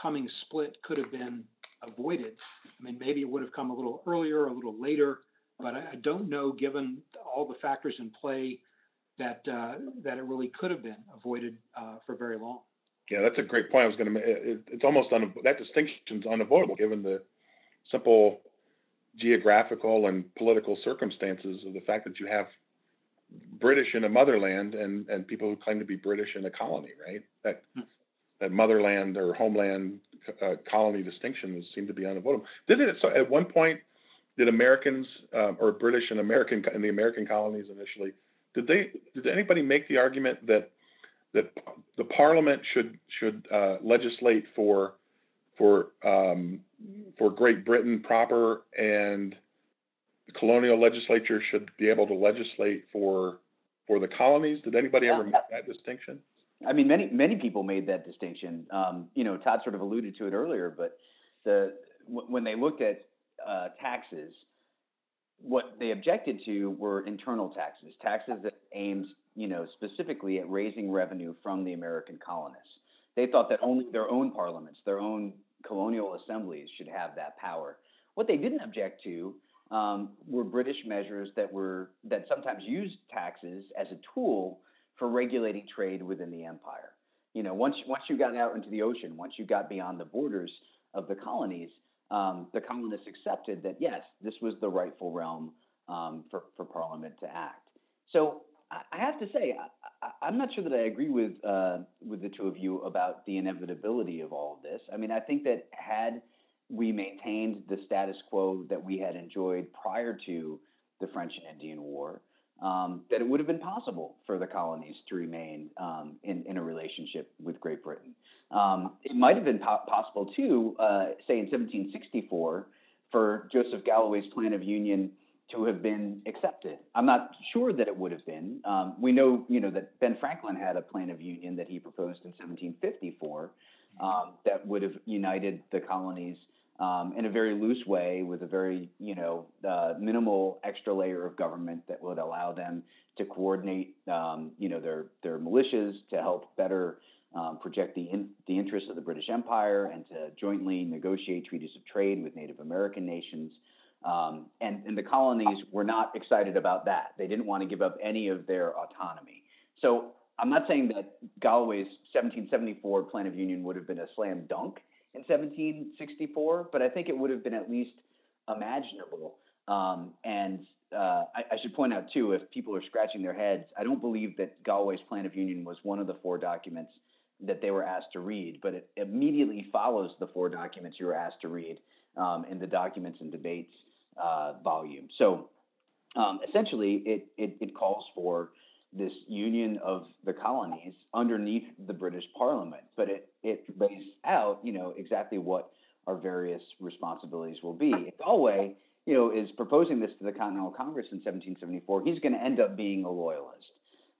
D: coming split could have been avoided. I mean, maybe it would have come a little earlier, a little later, but I, I don't know, given all the factors in play, that uh, that it really could have been avoided uh, for very long.
B: Yeah, that's a great point. I was going to make it, it's almost that distinction is unavoidable given the simple geographical and political circumstances of the fact that you have British in a motherland and, and people who claim to be British in a colony, right? That hmm. that motherland or homeland uh, colony distinction seem to be unavoidable. Didn't it? So at one point, did Americans um, or British and American in the American colonies initially? Did they? Did anybody make the argument that that the Parliament should should uh, legislate for for um, for Great Britain proper, and the colonial legislature should be able to legislate for for the colonies. Did anybody ever make that distinction?
C: I mean, many many people made that distinction. Um, you know, Todd sort of alluded to it earlier, but the w- when they looked at uh, taxes, what they objected to were internal taxes, taxes that aimed, you know, specifically at raising revenue from the American colonists. They thought that only their own parliaments, their own colonial assemblies should have that power. What they didn't object to um, were British measures that were that sometimes used taxes as a tool for regulating trade within the empire. You know, once once you got out into the ocean, once you got beyond the borders of the colonies, um, the colonists accepted that yes, this was the rightful realm um, for for Parliament to act. So I have to say, I, am not sure that I agree with uh, with the two of you about the inevitability of all of this. I mean, I think that had we maintained the status quo that we had enjoyed prior to the French and Indian War, um, that it would have been possible for the colonies to remain um, in, in a relationship with Great Britain. Um, it might have been po- possible too, uh, say in 1764, for Joseph Galloway's Plan of Union to have been accepted. I'm not sure that it would have been. Um, we know, you know, that Ben Franklin had a plan of union that he proposed in 1754 um, that would have united the colonies um, in a very loose way with a very, you know, uh, minimal extra layer of government that would allow them to coordinate, um, you know, their their militias to help better um, project the in, the interests of the British Empire and to jointly negotiate treaties of trade with Native American nations. Um, and, and the colonies were not excited about that. They didn't want to give up any of their autonomy. So I'm not saying that Galloway's 1774 Plan of Union would have been a slam dunk in 1764, but I think it would have been at least imaginable. Um, and uh, I, I, should point out too, if people are scratching their heads, I don't believe that Galloway's Plan of Union was one of the four documents that they were asked to read, but it immediately follows the four documents you were asked to read um, in the documents and debates uh, volume. So um, essentially, it, it, it calls for this union of the colonies underneath the British Parliament, but it, it lays out, you know, exactly what our various responsibilities will be. If Galloway, you know, is proposing this to the Continental Congress in 1774, he's going to end up being a loyalist.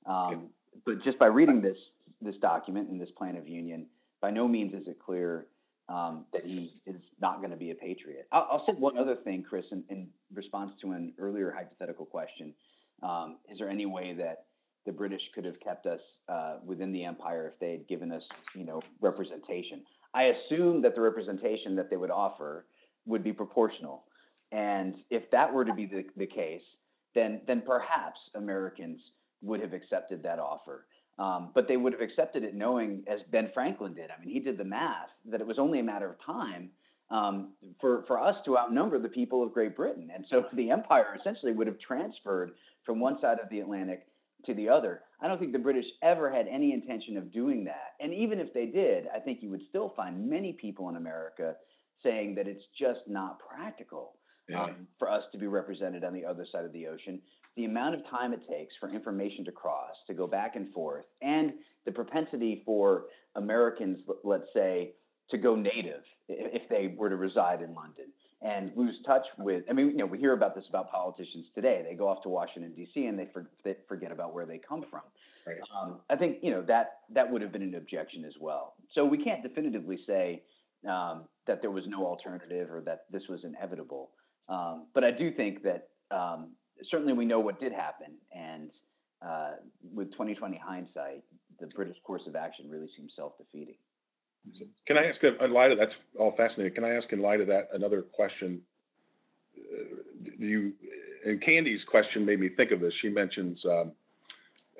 C: Um, but just by reading this this document and this plan of union, by no means is it clear um, that he is not going to be a patriot. I'll, I'll, say one other thing, Chris, in, in response to an earlier hypothetical question. Um, is there any way that the British could have kept us uh, within the empire if they had given us, you know, representation? I assume that the representation that they would offer would be proportional, and if that were to be the, the case, then then perhaps Americans would have accepted that offer. Um, but they would have accepted it knowing, as Ben Franklin did. I mean, he did the math that it was only a matter of time um, for for us to outnumber the people of Great Britain, and so the empire essentially would have transferred from one side of the Atlantic to the other. I don't think the British ever had any intention of doing that, and even if they did, I think you would still find many people in America saying that it's just not practical. Yeah. Um, for us to be represented on the other side of the ocean the amount of time it takes for information to cross, to go back and forth, and the propensity for Americans, let's say, to go native if they were to reside in London and lose touch with. I mean, you know, we hear about this about politicians today. They go off to Washington D.C. and they, for, they forget about where they come from. Right. Um, I think you know that that would have been an objection as well. So we can't definitively say um, that there was no alternative or that this was inevitable. Um, but I do think that um, certainly we know what did happen, and uh, with 2020 hindsight, the British course of action really seems self-defeating.
B: Can I ask, in light of that's all fascinating. Can I ask, in light of that, another question? Uh, you and Candy's question made me think of this. She mentions um,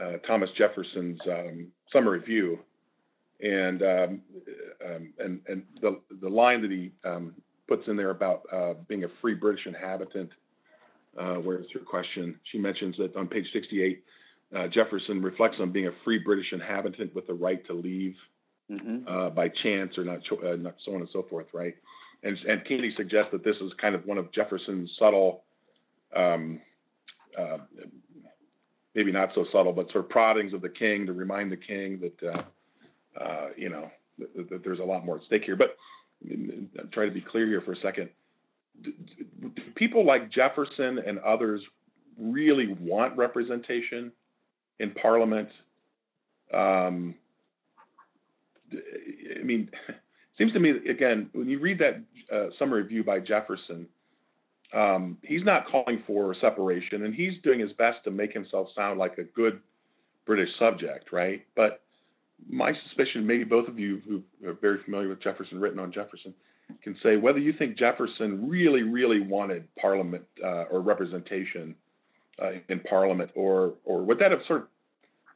B: uh, Thomas Jefferson's um, Summary View, and um, um and and the the line that he um, puts in there about uh, being a free British inhabitant uh, where's her question? She mentions that on page 68, uh, Jefferson reflects on being a free British inhabitant with the right to leave mm-hmm. uh, by chance or not, cho- uh, not, so on and so forth, right? And, and Katie suggests that this is kind of one of Jefferson's subtle, um, uh, maybe not so subtle, but sort of proddings of the king to remind the king that, uh, you know, that, that, there's a lot more at stake here. But I'm trying to be clear here for a second people like Jefferson and others really want representation in Parliament. Um, I mean, it seems to me again when you read that uh, summary view by Jefferson, um, he's not calling for separation, and he's doing his best to make himself sound like a good British subject, right? But my suspicion, maybe both of you who are very familiar with Jefferson, written on Jefferson, can say whether you think Jefferson really, really wanted Parliament uh, or representation uh, in Parliament, or or would that have sort of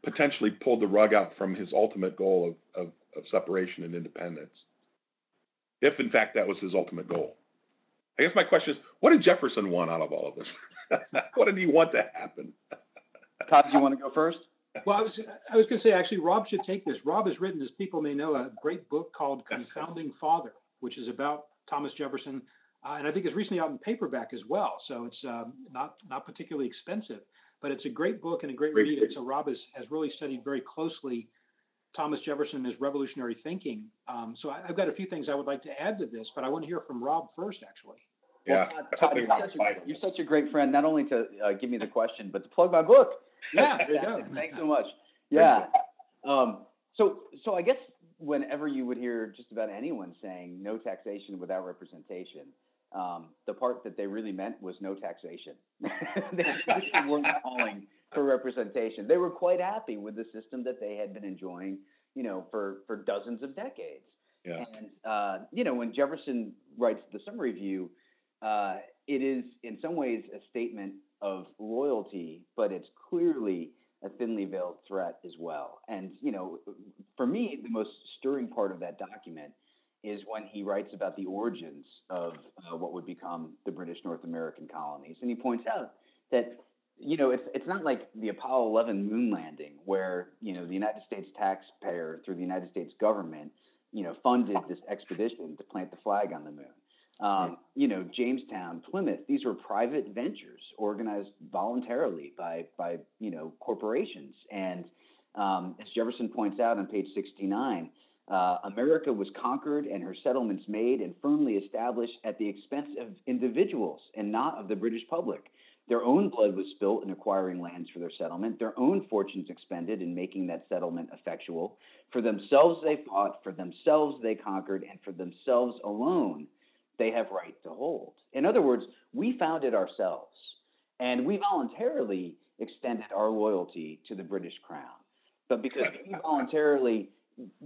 B: potentially pulled the rug out from his ultimate goal of, of, of separation and independence, if in fact that was his ultimate goal. I guess my question is, what did Jefferson want out of all of this? what did he want to happen?
C: Todd, do you want to go first?
D: Well, I was I was going to say actually, Rob should take this. Rob has written, as people may know, a great book called "Confounding Father," which is about Thomas Jefferson, uh, and I think it's recently out in paperback as well. So it's um, not not particularly expensive, but it's a great book and a great, great read. And so Rob has, has really studied very closely Thomas Jefferson and his revolutionary thinking. Um, so I, have got a few things I would like to add to this, but I want to hear from Rob first, actually.
B: Yeah,
C: well, Todd, Todd, you're, such a, you're, such a, great friend, not only to uh, give me the question, but to plug my book.
D: Yeah, there you go.
C: Thanks so much. Yeah. Um, so, so I guess whenever you would hear just about anyone saying no taxation without representation, um, the part that they really meant was no taxation. they weren't calling for representation. They were quite happy with the system that they had been enjoying, you know, for, for dozens of decades.
B: Yeah.
C: And, uh, you know, when Jefferson writes the summary view, uh, it is in some ways a statement of loyalty, but it's clearly a thinly veiled threat as well. And, you know, for me, the most stirring part of that document is when he writes about the origins of uh, what would become the British North American colonies. And he points out that, you know, it's, it's not like the Apollo 11 moon landing where, you know, the United States taxpayer through the United States government, you know, funded this expedition to plant the flag on the moon. Um, you know, Jamestown, Plymouth, these were private ventures organized voluntarily by, by you know, corporations. And um, as Jefferson points out on page 69, uh, America was conquered and her settlements made and firmly established at the expense of individuals and not of the British public. Their own blood was spilt in acquiring lands for their settlement, their own fortunes expended in making that settlement effectual. For themselves they fought, for themselves they conquered, and for themselves alone they have right to hold. In other words, we found it ourselves, and we voluntarily extended our loyalty to the British Crown. But because we voluntarily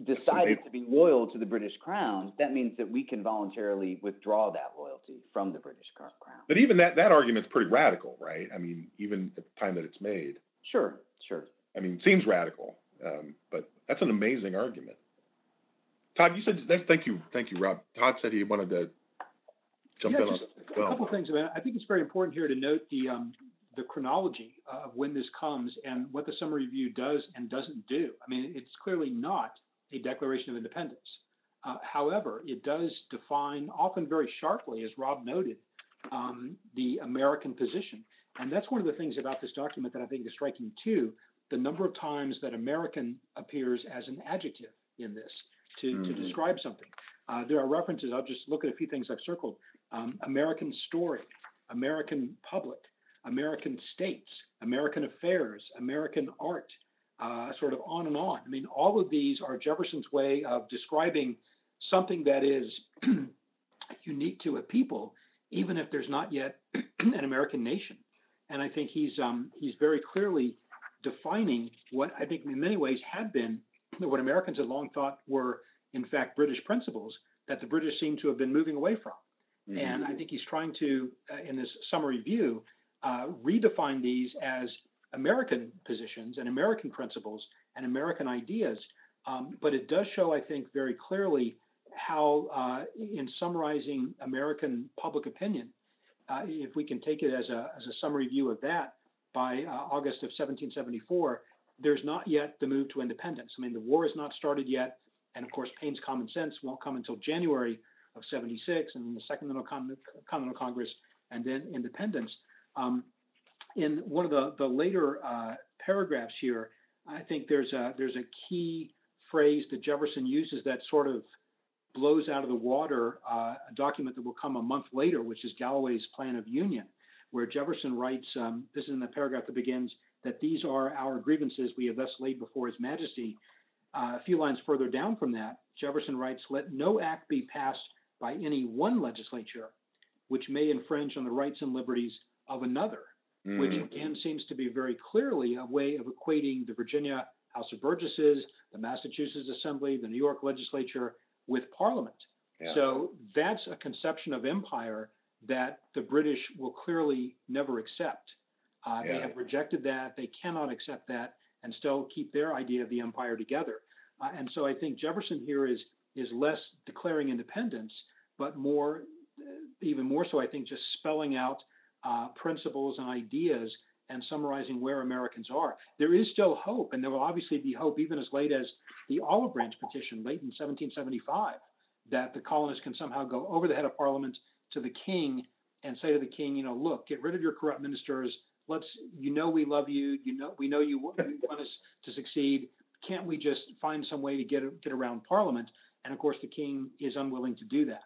C: decided to be loyal to the British Crown, that means that we can voluntarily withdraw that loyalty from the British Crown.
B: But even that that argument's pretty radical, right? I mean, even at the time that it's made.
C: Sure, sure.
B: I mean, it seems radical, um, but that's an amazing argument. Todd, you said thank you, thank you, Rob. Todd said he wanted to jump
D: yeah,
B: in
D: just on A couple things. I, mean, I think it's very important here to note the um, the chronology of when this comes and what the summary review does and doesn't do. I mean, it's clearly not a Declaration of Independence. Uh, however, it does define, often very sharply, as Rob noted, um, the American position. And that's one of the things about this document that I think is striking too the number of times that American appears as an adjective in this to, mm-hmm. to describe something. Uh, there are references, I'll just look at a few things I've circled um, American story, American public, American states, American affairs, American art, uh, sort of on and on. I mean, all of these are Jefferson's way of describing something that is unique to a people, even if there's not yet an American nation. And I think he's um, he's very clearly defining what I think in many ways had been what Americans had long thought were in fact British principles that the British seem to have been moving away from. Mm-hmm. And I think he's trying to, uh, in this summary view, uh, redefine these as American positions and American principles and American ideas. Um, but it does show, I think, very clearly how, uh, in summarizing American public opinion, uh, if we can take it as a, as a summary view of that, by uh, August of 1774, there's not yet the move to independence. I mean, the war has not started yet. And of course, Paine's common sense won't come until January of 76 and the Second Continental Congress and then independence. Um, in one of the, the later uh, paragraphs here, I think there's a, there's a key phrase that Jefferson uses that sort of blows out of the water uh, a document that will come a month later, which is Galloway's Plan of Union, where Jefferson writes, um, this is in the paragraph that begins, that these are our grievances we have thus laid before His Majesty. Uh, a few lines further down from that, Jefferson writes, let no act be passed by any one legislature which may infringe on the rights and liberties of another, mm. which again seems to be very clearly a way of equating the Virginia House of Burgesses, the Massachusetts Assembly, the New York legislature with Parliament. Yeah. So that's a conception of empire that the British will clearly never accept. Uh, yeah. They have rejected that. They cannot accept that and still keep their idea of the empire together. Uh, and so I think Jefferson here is is less declaring independence, but more even more so, I think, just spelling out uh, principles and ideas and summarizing where Americans are. There is still hope, and there will obviously be hope even as late as the Olive Branch petition, late in 1775, that the colonists can somehow go over the head of Parliament to the King and say to the King, you know, look, get rid of your corrupt ministers. Let's, you know, we love you. You know, we know you, you want us to succeed. Can't we just find some way to get get around Parliament? And of course, the King is unwilling to do that.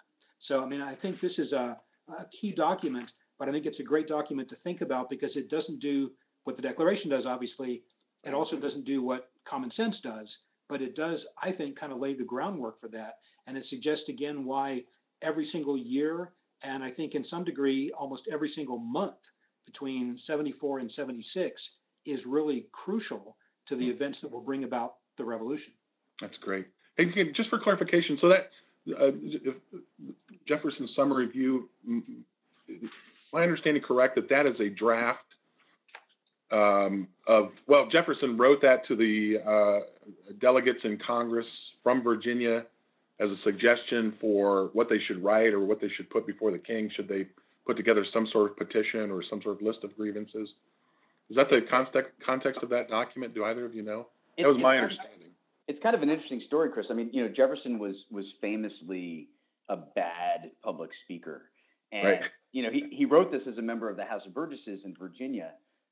D: So, I mean, I think this is a, a key document but I think it's a great document to think about because it doesn't do what the Declaration does, obviously. It also doesn't do what common sense does, but it does, I think, kind of lay the groundwork for that. And it suggests again why every single year, and I think in some degree almost every single month between 74 and 76 is really crucial to the events that will bring about the revolution.
B: That's great. Hey, just for clarification, so that uh, Jefferson's summary view my understanding correct that that is a draft um, of well Jefferson wrote that to the uh, delegates in Congress from Virginia as a suggestion for what they should write or what they should put before the king should they put together some sort of petition or some sort of list of grievances. Is that the context context of that document? Do either of you know? That was my understanding.
C: It's kind of an interesting story, Chris. I mean, you know, Jefferson was was famously a bad public speaker, and right you know, he, he wrote this as a member of the House of Burgesses in Virginia.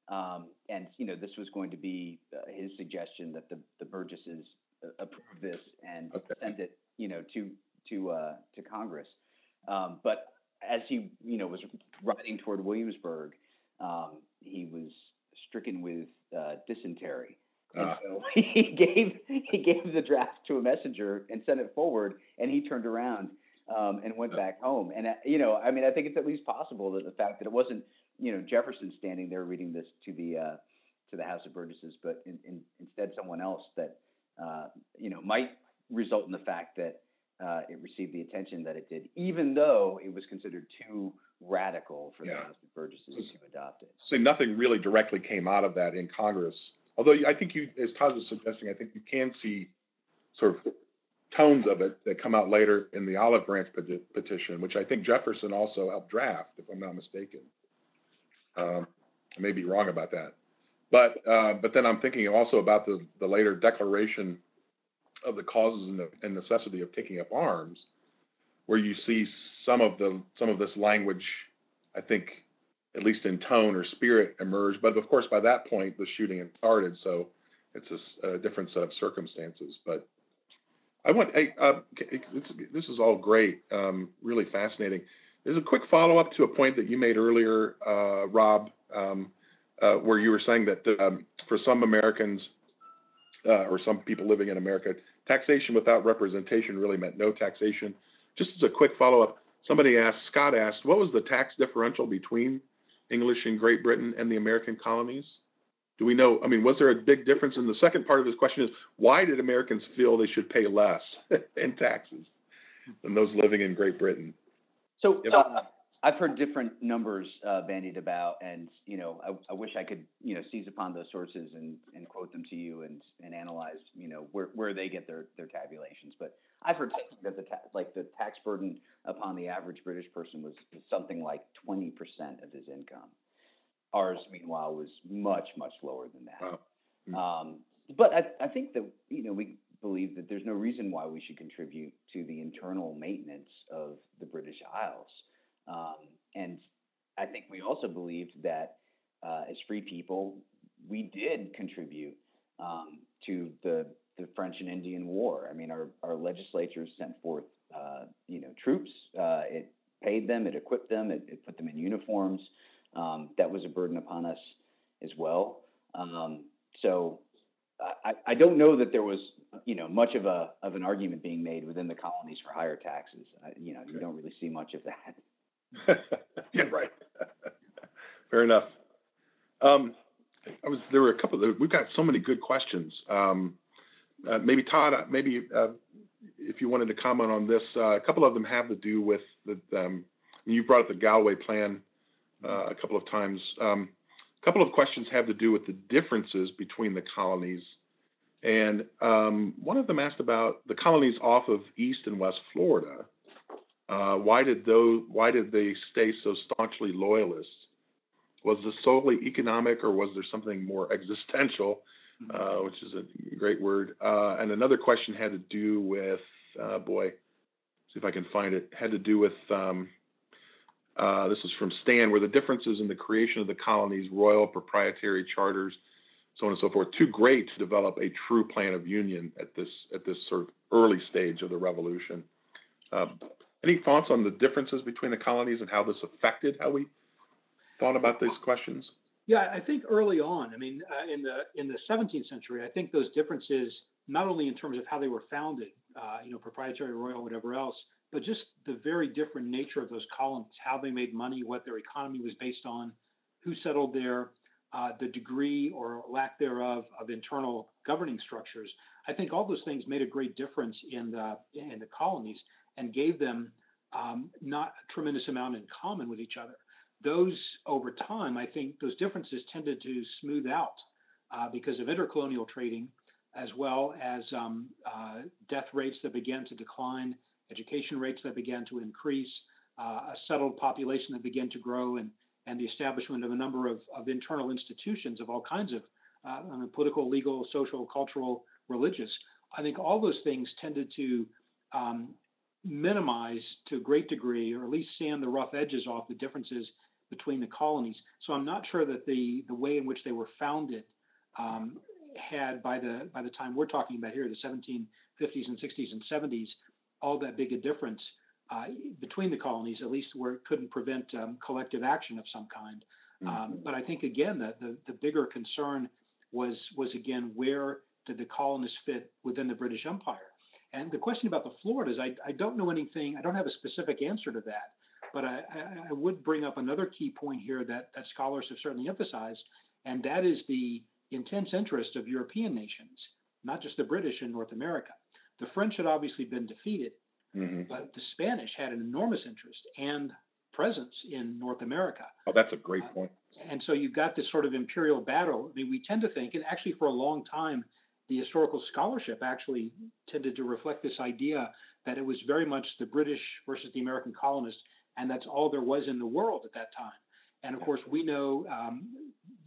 C: Um, and, you know, this was going to be uh, his suggestion that the, the Burgesses uh, approve this and okay. send it, you know, to, to, uh, to Congress. Um, but as he, you know, was riding toward Williamsburg, um, he was stricken with uh, dysentery. And uh. so he gave he gave the draft to a messenger and sent it forward, and he turned around um, and went back home. And uh, you know, I mean, I think it's at least possible that the fact that it wasn't you know Jefferson standing there reading this to the uh, to the House of Burgesses, but in, in, instead someone else that uh, you know might result in the fact that uh, it received the attention that it did, even though it was considered too radical for yeah. the House of Burgesses to adopt it.
B: So nothing really directly came out of that in Congress. Although I think you, as Todd was suggesting, I think you can see sort of tones of it that come out later in the Olive Branch petition, which I think Jefferson also helped draft, if I'm not mistaken. Um, I may be wrong about that, but uh, but then I'm thinking also about the the later Declaration of the causes and, necessity of taking up arms, where you see some of the some of this language, I think, at least in tone or spirit, emerge. But of course, by that point, the shooting had started, so it's a, a different set of circumstances. But I want. Hey, uh, this is all great. Um, really fascinating. There's a quick follow up to a point that you made earlier, uh, Rob, um, uh, where you were saying that um, for some Americans uh, or some people living in America, taxation without representation really meant no taxation. Just as a quick follow up, somebody asked, Scott asked, what was the tax differential between English and Great Britain and the American colonies? Do we know? I mean, was there a big difference? And the second part of this question is why did Americans feel they should pay less in taxes than those living in Great Britain?
C: So, uh, I've heard different numbers uh, bandied about, and you know, I, I, wish I could, you know, seize upon those sources and, and quote them to you and and analyze, you know, where, where they get their, their tabulations. But I've heard that the ta- like the tax burden upon the average British person was something like twenty percent of his income. Ours, meanwhile, was much, much lower than that. Wow. Mm-hmm. Um, but I, I think that you know we believe that there's no reason why we should contribute to the internal maintenance of the British Isles, um, and I think we also believed that uh, as free people, we did contribute um, to the the French and Indian War. I mean, our our legislatures sent forth uh, you know troops. Uh, it paid them, it equipped them, it, it put them in uniforms um, that was a burden upon us as well. Um, so I, I, don't know that there was, you know, much of a of an argument being made within the colonies for higher taxes. I, you know, you don't really see much of
B: that. yeah, right. Fair enough. Um, I was there were a couple. We've got so many good questions. Um, uh, maybe Todd, maybe uh, if you wanted to comment on this, uh, a couple of them have to do with the. Um, you brought up the Galloway plan uh, a couple of times. Um, a couple of questions have to do with the differences between the colonies. And um, one of them asked about the colonies off of East and West Florida. Uh, why did those? Why did they stay so staunchly loyalists? Was this solely economic, or was there something more existential, mm-hmm. uh, which is a great word? Uh, and another question had to do with, uh, boy, see if I can find it. Had to do with um, uh, this is from Stan, where the differences in the creation of the colonies, royal proprietary charters, so on and so forth, too great to develop a true plan of union at this at this sort of early stage of the revolution. Uh, any thoughts on the differences between the colonies and how this affected how we thought about these questions?
D: Yeah, I think early on, I mean, uh, in the in the 17th century, I think those differences, not only in terms of how they were founded, uh, you know, proprietary, royal, whatever else, but just the very different nature of those colonies, how they made money, what their economy was based on, who settled there, uh, the degree or lack thereof of internal governing structures. I think all those things made a great difference in the in the colonies and gave them um, not a tremendous amount in common with each other. Those over time, I think those differences tended to smooth out uh, because of intercolonial trading, as well as um, uh, death rates that began to decline, education rates that began to increase, uh, a settled population that began to grow, and and the establishment of a number of, of internal institutions of all kinds of uh, political, legal, social, cultural, religious. I think all those things tended to um, minimize to a great degree, or at least sand the rough edges off the differences between the colonies. So I'm not sure that the the way in which they were founded um, had by the by the time we're talking about here, the 1750s and 60s and 70s, all that big a difference uh, between the colonies, at least where it couldn't prevent um, collective action of some kind. Um, mm-hmm. but I think again that the, the bigger concern was was again where did the colonists fit within the British Empire? And the question about the Floridas, I, I don't know anything. I don't have a specific answer to that. But I, I, I would bring up another key point here that, that scholars have certainly emphasized, and that is the intense interest of European nations, not just the British in North America. The French had obviously been defeated, mm-hmm. but the Spanish had an enormous interest and presence in North America.
B: Oh, that's a great point.
D: Uh, and so you've got this sort of imperial battle. I mean, we tend to think, and actually for a long time, the historical scholarship actually tended to reflect this idea that it was very much the British versus the American colonists and that's all there was in the world at that time. And of course, we know um,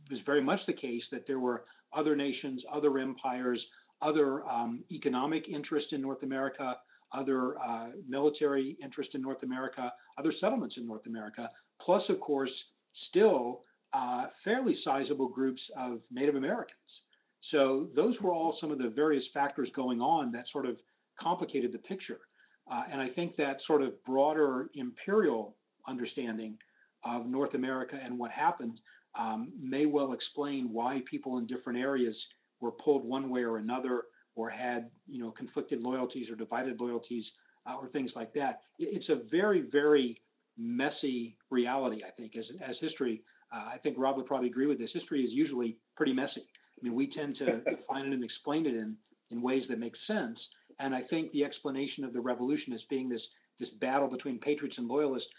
D: it was very much the case that there were other nations, other empires, other um, economic interest in North America, other uh, military interest in North America, other settlements in North America, plus, of course, still uh, fairly sizable groups of Native Americans. So those were all some of the various factors going on that sort of complicated the picture. Uh, and I think that sort of broader imperial understanding of North America and what happened um, may well explain why people in different areas were pulled one way or another, or had you know conflicted loyalties or divided loyalties, uh, or things like that. It's a very very messy reality. I think as as history, uh, I think Rob would probably agree with this. History is usually pretty messy. I mean, we tend to define it and explain it in in ways that make sense. And I think the explanation of the revolution as being this this battle between patriots and loyalists,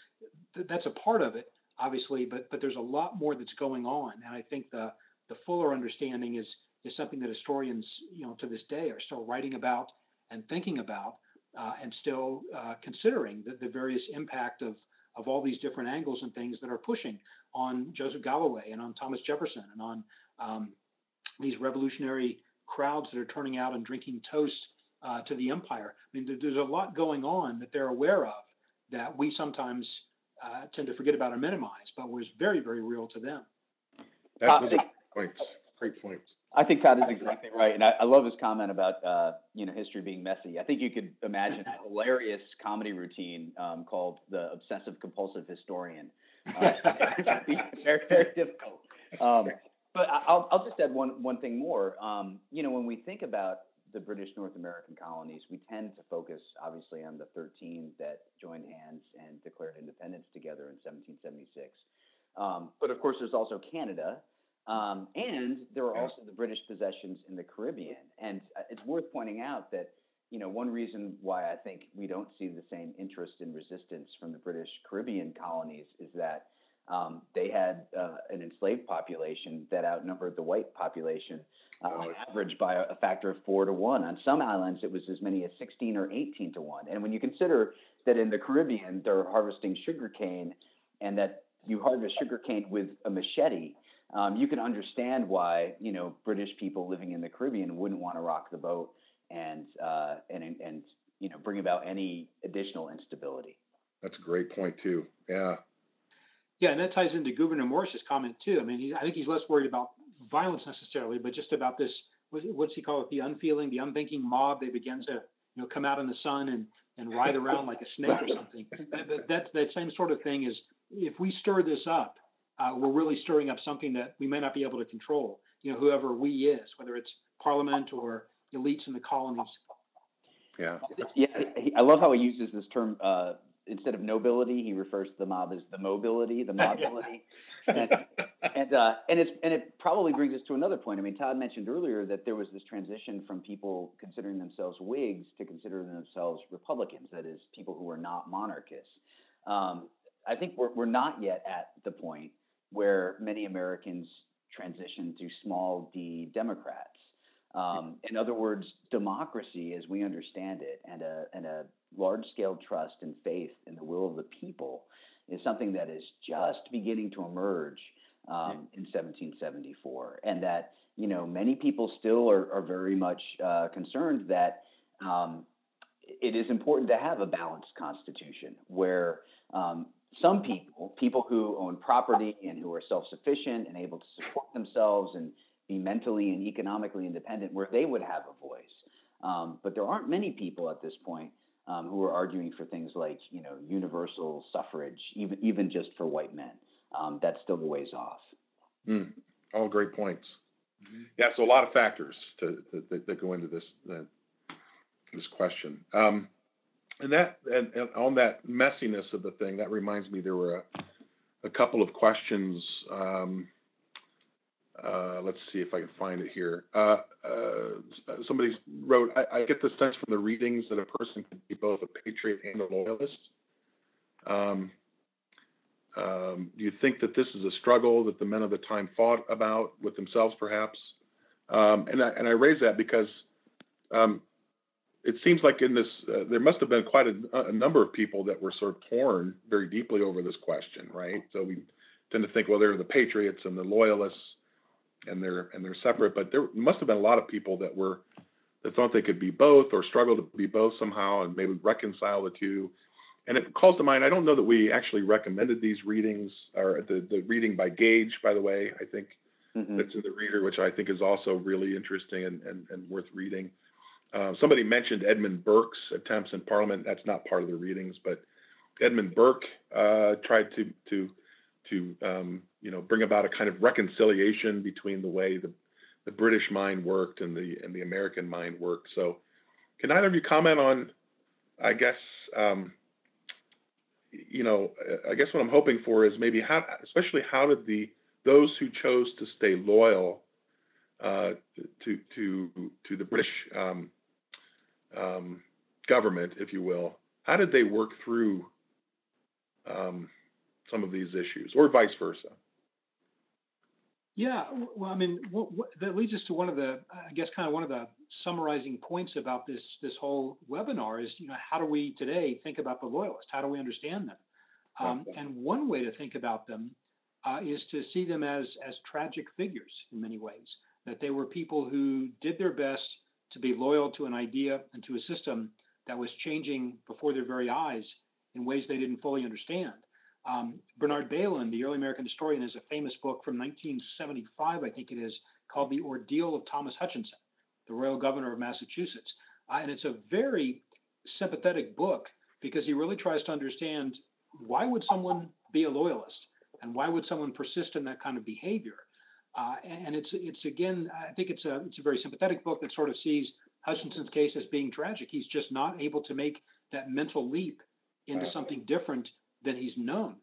D: th- that's a part of it, obviously, but but there's a lot more that's going on. And I think the the fuller understanding is is something that historians, you know, to this day are still writing about and thinking about, uh, and still uh, considering the, the various impact of of all these different angles and things that are pushing on Joseph Galloway and on Thomas Jefferson and on um, these revolutionary crowds that are turning out and drinking toast uh, to the empire. I mean, there's a lot going on that they're aware of that we sometimes uh, tend to forget about or minimize, but was very, very real to them.
B: That's uh, great points. Great points.
C: I think Todd is exactly right, and I, I love his comment about uh, you know history being messy. I think you could imagine a hilarious comedy routine um, called the Obsessive Compulsive Historian. Uh, very, very difficult. Um, but I'll, I'll just add one one thing more. Um, you know, when we think about the British North American colonies, we tend to focus obviously on the 13 that joined hands and declared independence together in 1776. Um, but of course, there's also Canada, um, and there are also the British possessions in the Caribbean. And uh, it's worth pointing out that you know one reason why I think we don't see the same interest in resistance from the British Caribbean colonies is that um, they had uh, an enslaved population that outnumbered the white population uh, on average by a factor of four to one. On some islands, it was as many as 16 or 18 to one. And when you consider that in the Caribbean, they're harvesting sugarcane and that you harvest sugarcane with a machete, um, you can understand why you know British people living in the Caribbean wouldn't want to rock the boat and uh, and and you know bring about any additional instability.
B: That's a great point too. Yeah.
D: Yeah, and that ties into Gouverneur Morris's comment too. I mean, he, I think he's less worried about violence necessarily, but just about this. What's he call it? The unfeeling, the unthinking mob. They begin to you know come out in the sun and and ride around like a snake or something. That, that that same sort of thing is if we stir this up, uh, we're really stirring up something that we may not be able to control. You know, whoever we is, whether it's Parliament or elites in the colonies.
B: Yeah.
C: Yeah, I love how he uses this term. Uh, instead of nobility, he refers to the mob as the mobility, the mobility, and and, uh, and it's and it probably brings us to another point. I mean, Todd mentioned earlier that there was this transition from people considering themselves Whigs to considering themselves Republicans. That is, people who were not monarchists. Um, I think we're we're not yet at the point where many Americans transition to small d Democrats. Um, in other words, democracy, as we understand it, and a, and a large scale trust and faith in the will of the people is something that is just beginning to emerge um, in 1774. And that, you know, many people still are, are very much uh, concerned that um, it is important to have a balanced constitution where um, some people, people who own property and who are self sufficient and able to support themselves and be mentally and economically independent, where they would have a voice. Um, but there aren't many people at this point um, who are arguing for things like, you know, universal suffrage, even even just for white men. Um, that's still a ways off.
B: Mm, all great points. Mm-hmm. Yeah, so a lot of factors to, that, that go into this uh, this question. Um, and that and, and, on that messiness of the thing, that reminds me there were a, a couple of questions. Um, uh, let's see if I can find it here. Uh, uh, somebody wrote, I, I, get the sense from the readings that a person can be both a patriot and a loyalist. Um, um, do you think that this is a struggle that the men of the time fought about with themselves, perhaps? Um, and, I, and I raise that because um, it seems like in this, uh, there must have been quite a, a, number of people that were sort of torn very deeply over this question, right? So we tend to think, well, they're the patriots and the loyalists, and they're and they're separate. But there must have been a lot of people that were that thought they could be both or struggled to be both somehow, and maybe reconcile the two. And it calls to mind. I don't know that we actually recommended these readings, or the the reading by Gage, by the way. I think mm-hmm. that's in the reader, which I think is also really interesting and and, and worth reading. Uh, somebody mentioned Edmund Burke's attempts in Parliament. That's not part of the readings, but Edmund Burke uh, tried to to to um, you know bring about a kind of reconciliation between the way the the British mind worked and the and the American mind worked. So, can either of you comment on, I guess, um, you know, I guess what I'm hoping for is maybe how, especially how did the those who chose to stay loyal uh, to to to the British um, um, government, if you will, how did they work through um, some of these issues, or vice versa?
D: Yeah, well, I mean, what, what, that leads us to one of the, I guess, kind of one of the summarizing points about this this whole webinar is, you know, how do we today think about the loyalists? How do we understand them? Um, and one way to think about them uh, is to see them as as tragic figures in many ways. That they were people who did their best to be loyal to an idea and to a system that was changing before their very eyes in ways they didn't fully understand. Um, Bernard Bailyn, the early American historian, has a famous book from 1975, I think it is, called The Ordeal of Thomas Hutchinson, the Royal Governor of Massachusetts. Uh, and it's a very sympathetic book because he really tries to understand why would someone be a loyalist and why would someone persist in that kind of behavior. Uh, and it's it's again, I think it's a it's a very sympathetic book that sort of sees Hutchinson's case as being tragic. He's just not able to make that mental leap into something different than he's known.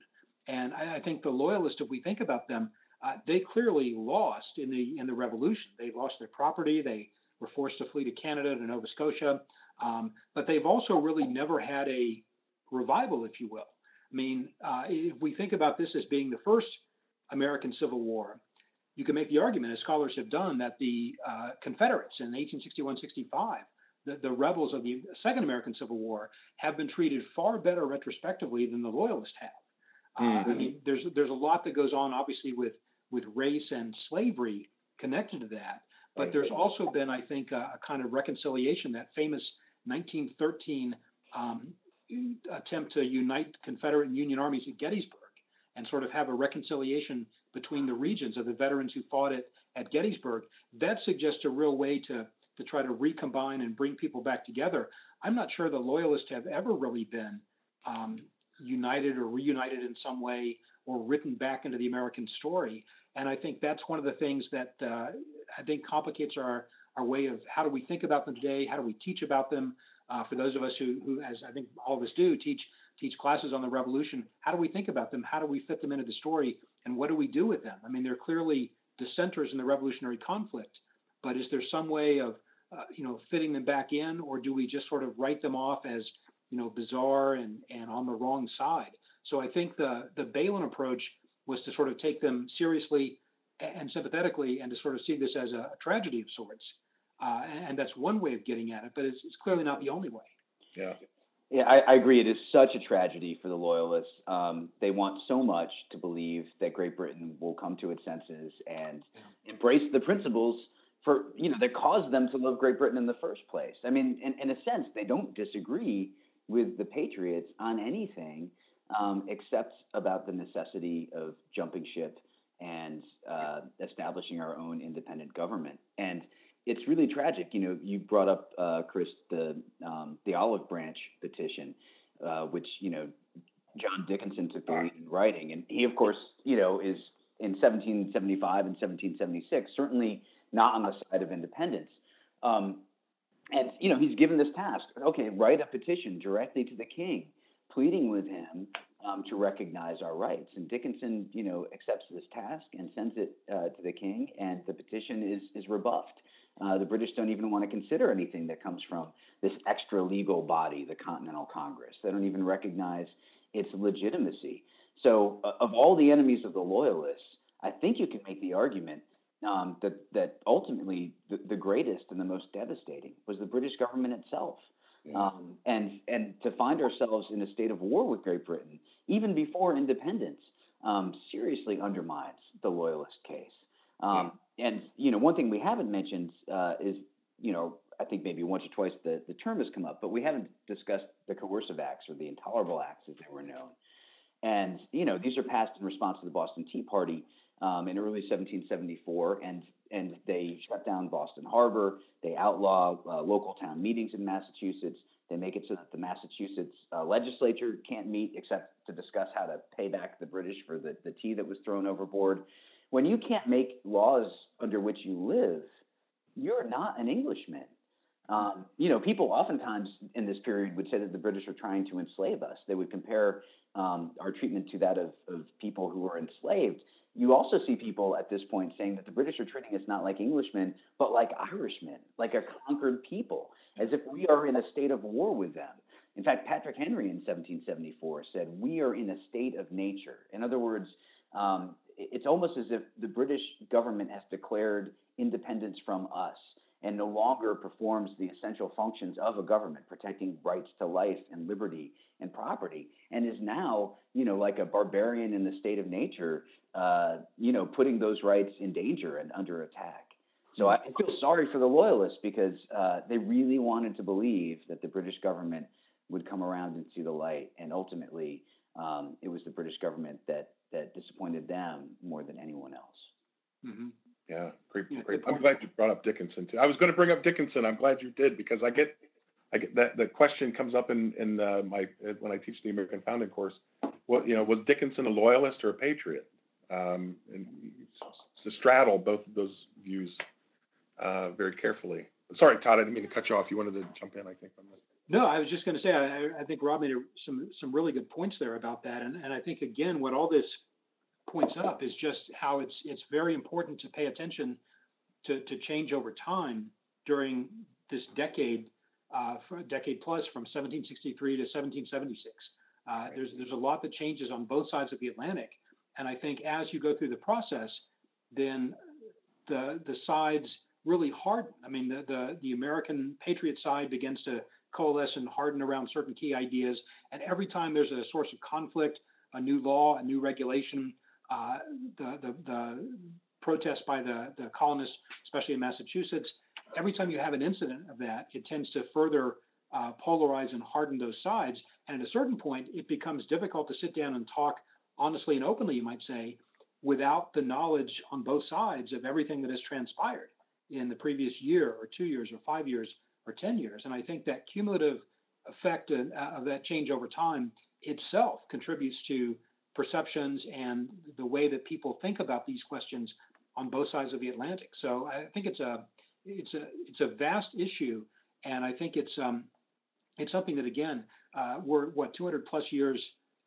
D: And I, I think the loyalists, if we think about them, uh, they clearly lost in the in the revolution. They lost their property. They were forced to flee to Canada to Nova Scotia. Um, but they've also really never had a revival, if you will. I mean, uh, if we think about this as being the first American Civil War, you can make the argument, as scholars have done, that the uh, Confederates in 1861-65, the, the rebels of the Second American Civil War, have been treated far better retrospectively than the Loyalists have. Mm-hmm. I mean, there's there's a lot that goes on, obviously, with with race and slavery connected to that. But there's also been, I think, a, a kind of reconciliation. That famous 1913 um, attempt to unite Confederate and Union armies at Gettysburg and sort of have a reconciliation between the regions of the veterans who fought it at Gettysburg. That suggests a real way to to try to recombine and bring people back together. I'm not sure the Loyalists have ever really been um, united or reunited in some way or written back into the American story. And I think that's one of the things that uh, I think complicates our, our way of how do we think about them today? How do we teach about them? Uh, for those of us who, who, as I think all of us do, teach teach classes on the revolution, how do we think about them? How do we fit them into the story? And what do we do with them? I mean, they're clearly dissenters in the revolutionary conflict, but is there some way of uh, you know fitting them back in, or do we just sort of write them off as you know bizarre and and on the wrong side? So I think the the Bailyn approach was to sort of take them seriously and sympathetically, and to sort of see this as a, a tragedy of sorts. Uh, and, and, that's one way of getting at it, but it's, it's clearly not the only way.
B: Yeah.
C: Yeah, I, I, agree. It is such a tragedy for the loyalists. Um, they want so much to believe that Great Britain will come to its senses and yeah. embrace the principles for you know that caused them to love Great Britain in the first place. I mean, in, in a sense, they don't disagree with the Patriots on anything um, except about the necessity of jumping ship and uh, establishing our own independent government. And it's really tragic. You know, you brought up, uh, Chris, the um, the Olive Branch petition, uh, which you know John Dickinson took the lead in writing, and he, of course, you know, is in 1775 and 1776 certainly not on the side of independence. Um, and you know, he's given this task. Okay, write a petition directly to the king pleading with him um, to recognize our rights. And Dickinson, you know, accepts this task and sends it uh, to the king, and the petition is is rebuffed. Uh, the British don't even want to consider anything that comes from this extra legal body, the Continental Congress. They don't even recognize its legitimacy. So, uh, of all the enemies of the Loyalists, I think you can make the argument um, that that ultimately the, the, greatest and the most devastating was the British government itself. Um, and and to find ourselves in a state of war with Great Britain, even before independence, um, seriously undermines the loyalist case. Um, yeah. And you know, one thing we haven't mentioned uh, is, you know, I think maybe once or twice the, the term has come up, but we haven't discussed the coercive acts or the intolerable acts as they were known. And you know, these are passed in response to the Boston Tea Party um, in early 1774, and and they shut down Boston Harbor. They outlaw uh, local town meetings in Massachusetts. They make it so that the Massachusetts uh, legislature can't meet except to discuss how to pay back the British for the, the tea that was thrown overboard. When you can't make laws under which you live, you're not an Englishman. Um, you know, people oftentimes in this period would say that the British are trying to enslave us. They would compare um, our treatment to that of, of people who were enslaved you also see people at this point saying that the British are treating us not like Englishmen, but like Irishmen, like a conquered people, as if we are in a state of war with them. In fact, Patrick Henry in 1774 said, We are in a state of nature. In other words, um, it's almost as if the British government has declared independence from us and no longer performs the essential functions of a government, protecting rights to life and liberty and property, and is now, you know, like a barbarian in the state of nature, uh, you know, putting those rights in danger and under attack. So I feel sorry for the loyalists because uh, they really wanted to believe that the British government would come around and see the light, and ultimately, um, it was the British government that that disappointed them more than anyone else.
B: Mm-hmm. Yeah, great, great. I'm glad you brought up Dickinson too. I was going to bring up Dickinson. I'm glad you did because I get, I get that the question comes up in in uh, my when I teach the American founding course. What you know was Dickinson a loyalist or a patriot? Um, and to straddle both of those views uh, very carefully. Sorry, Todd, I didn't mean to cut you off. You wanted to jump in, I think.
D: No, I was just going to say I, I think Rob made some some really good points there about that, and and I think again what all this points up is just how it's it's very important to pay attention to, to change over time during this decade, uh, for a decade plus from 1763 to 1776. Uh, there's there's a lot that changes on both sides of the Atlantic, and I think as you go through the process, then the the sides really harden. I mean, the the, the American patriot side begins to coalesce and harden around certain key ideas, and every time there's a source of conflict, a new law, a new regulation, uh, the, the the protest by the the colonists, especially in Massachusetts, every time you have an incident of that, it tends to further uh, polarize and harden those sides. And at a certain point, it becomes difficult to sit down and talk honestly and openly, you might say, without the knowledge on both sides of everything that has transpired in the previous year or two years or five years or 10 years. And I think that cumulative effect of, of that change over time itself contributes to perceptions and the way that people think about these questions on both sides of the Atlantic. So I think it's a it's a it's a vast issue, and I think it's um, it's something that again uh, we're what 200 plus years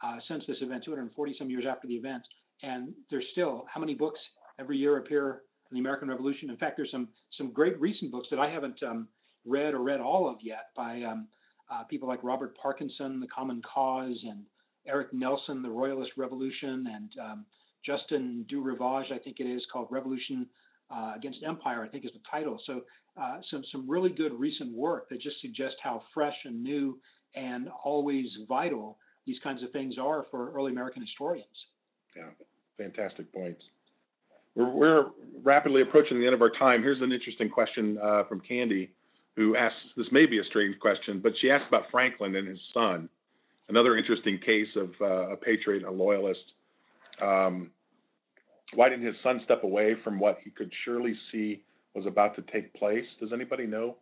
D: uh, since this event, 240 some years after the event, and there's still how many books every year appear in the American Revolution. In fact, there's some some great recent books that I haven't um, read or read all of yet by um, uh, people like Robert Parkinson, The Common Cause, and Eric Nelson, The Royalist Revolution, and um, Justin du Rivage, I think it is, called Revolution uh, Against Empire, I think is the title. So uh, some some really good recent work that just suggests how fresh and new and always vital these kinds of things are for early American historians.
B: Yeah, fantastic points. We're, we're rapidly approaching the end of our time. Here's an interesting question uh, from Candy, who asks this may be a strange question, but she asked about Franklin and his son. Another interesting case of uh, a patriot a loyalist. Um, why didn't his son step away from what he could surely see was about to take place? Does anybody know?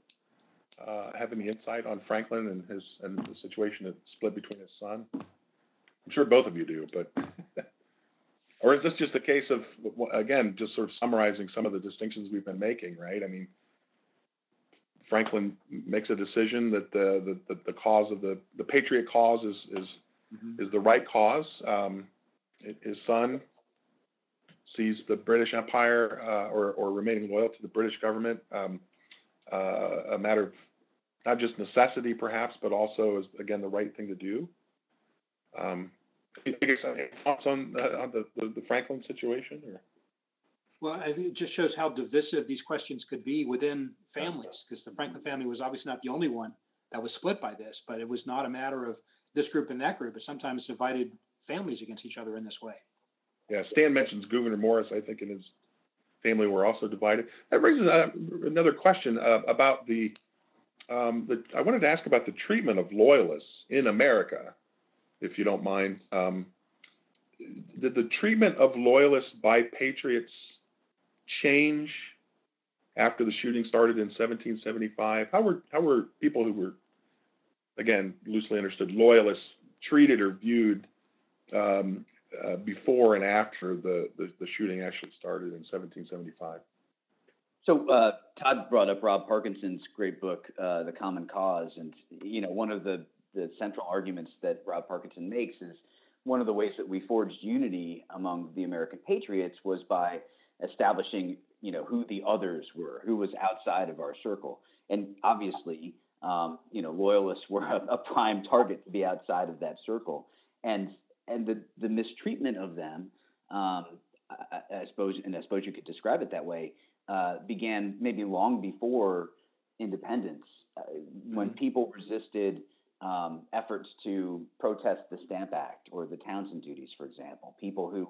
B: Uh, have any insight on Franklin and his and the situation that split between his son? I'm sure both of you do, but or is this just a case of again just sort of summarizing some of the distinctions we've been making, right? I mean, Franklin makes a decision that the the, the, cause of the the patriot cause is is mm-hmm. is the right cause. Um, his son sees the British Empire uh, or, or remaining loyal to the British government um, uh, a matter of not just necessity, perhaps, but also as again the right thing to do. Um, thoughts on, uh, on the, the, the, Franklin situation? Or?
D: Well, I it just shows how divisive these questions could be within families, because the Franklin family was obviously not the only one that was split by this, but it was not a matter of this group and that group, but sometimes divided families against each other in this way.
B: Yeah, Stan mentions Gouverneur Morris. I think in his family were also divided. That raises uh, another question uh, about the, um, the. I wanted to ask about the treatment of loyalists in America, if you don't mind. Um, did the treatment of loyalists by patriots change after the shooting started in 1775? How were how were people who were, again, loosely understood loyalists treated or viewed um, uh, before and after the, the, the, shooting actually started in 1775.
C: So uh, Todd brought up Rob Parkinson's great book, uh, The Common Cause, and you know one of the the central arguments that Rob Parkinson makes is one of the ways that we forged unity among the American patriots was by establishing you know who the others were, who was outside of our circle, and obviously um, you know loyalists were a, a prime target to be outside of that circle, and and the the mistreatment of them, um, I, I, suppose, and I suppose you could describe it that way, uh, began maybe long before independence, uh, when mm-hmm. people resisted um, efforts to protest the Stamp Act or the Townshend duties, for example. People who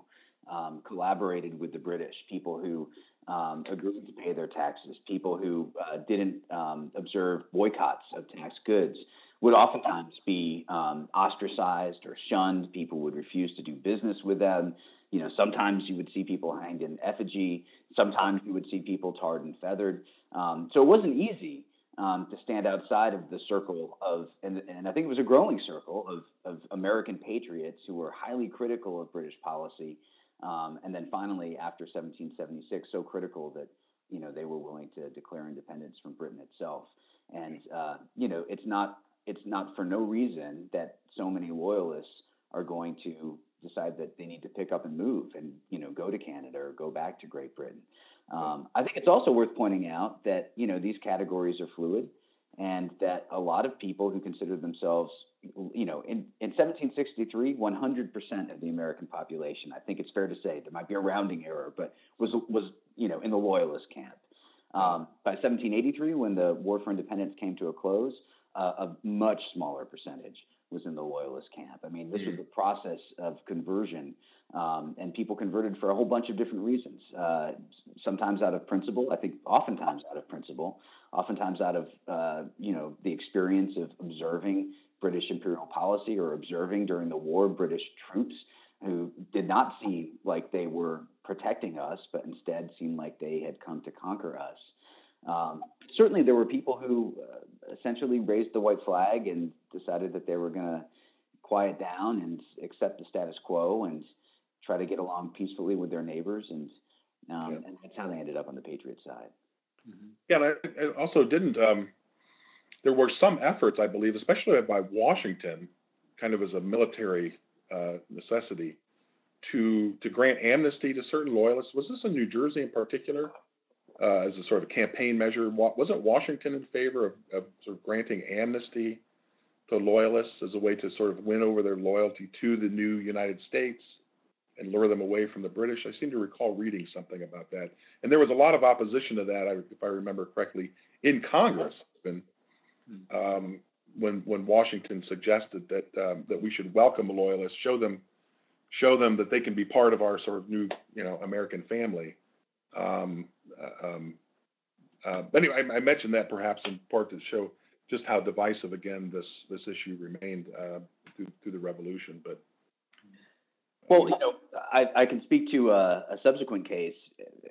C: um, collaborated with the British, people who um, agreed to pay their taxes, people who uh, didn't um, observe boycotts of tax goods would oftentimes be um, ostracized or shunned. People would refuse to do business with them. You know, sometimes you would see people hanged in effigy. Sometimes you would see people tarred and feathered. Um, so it wasn't easy um, to stand outside of the circle of, and, and I think it was a growing circle of, of American patriots who were highly critical of British policy. Um, and then finally, after 1776, so critical that you know they were willing to declare independence from Britain itself. And uh, you know, it's not it's not for no reason that so many loyalists are going to decide that they need to pick up and move and you know go to Canada or go back to Great Britain. Um, I think it's also worth pointing out that you know these categories are fluid, and that a lot of people who consider themselves you know, in, in 1763, 100% of the American population, I think it's fair to say, there might be a rounding error, but was, was you know, in the Loyalist camp. Um, by 1783, when the War for Independence came to a close, uh, a much smaller percentage was in the Loyalist camp. I mean, this was the process of conversion, um, and people converted for a whole bunch of different reasons. Uh, sometimes out of principle, I think, oftentimes out of principle, oftentimes out of uh, you know the experience of observing British imperial policy or observing during the war British troops who did not seem like they were protecting us, but instead seemed like they had come to conquer us. Um, certainly, there were people who uh, essentially raised the white flag and decided that they were going to quiet down and accept the status quo and try to get along peacefully with their neighbors, and um, yeah. and that's how they ended up on the Patriot side.
B: Mm-hmm. Yeah, and it also didn't. Um, there were some efforts, I believe, especially by Washington, kind of as a military uh, necessity, to to grant amnesty to certain loyalists. Was this in New Jersey in particular? Uh, as a sort of campaign measure, wasn't Washington in favor of, of sort of granting amnesty to loyalists as a way to sort of win over their loyalty to the new United States? and lure them away from the British. I seem to recall reading something about that, and there was a lot of opposition to that, if I remember correctly, in Congress. And, um, when when Washington suggested that um, that we should welcome loyalists, show them show them that they can be part of our sort of new you know American family. Um, um, uh, anyway, I, I, mentioned that perhaps in part to show just how divisive again this this issue remained uh, through, through the revolution. But
C: well, you know, I, I can speak to a, a, subsequent case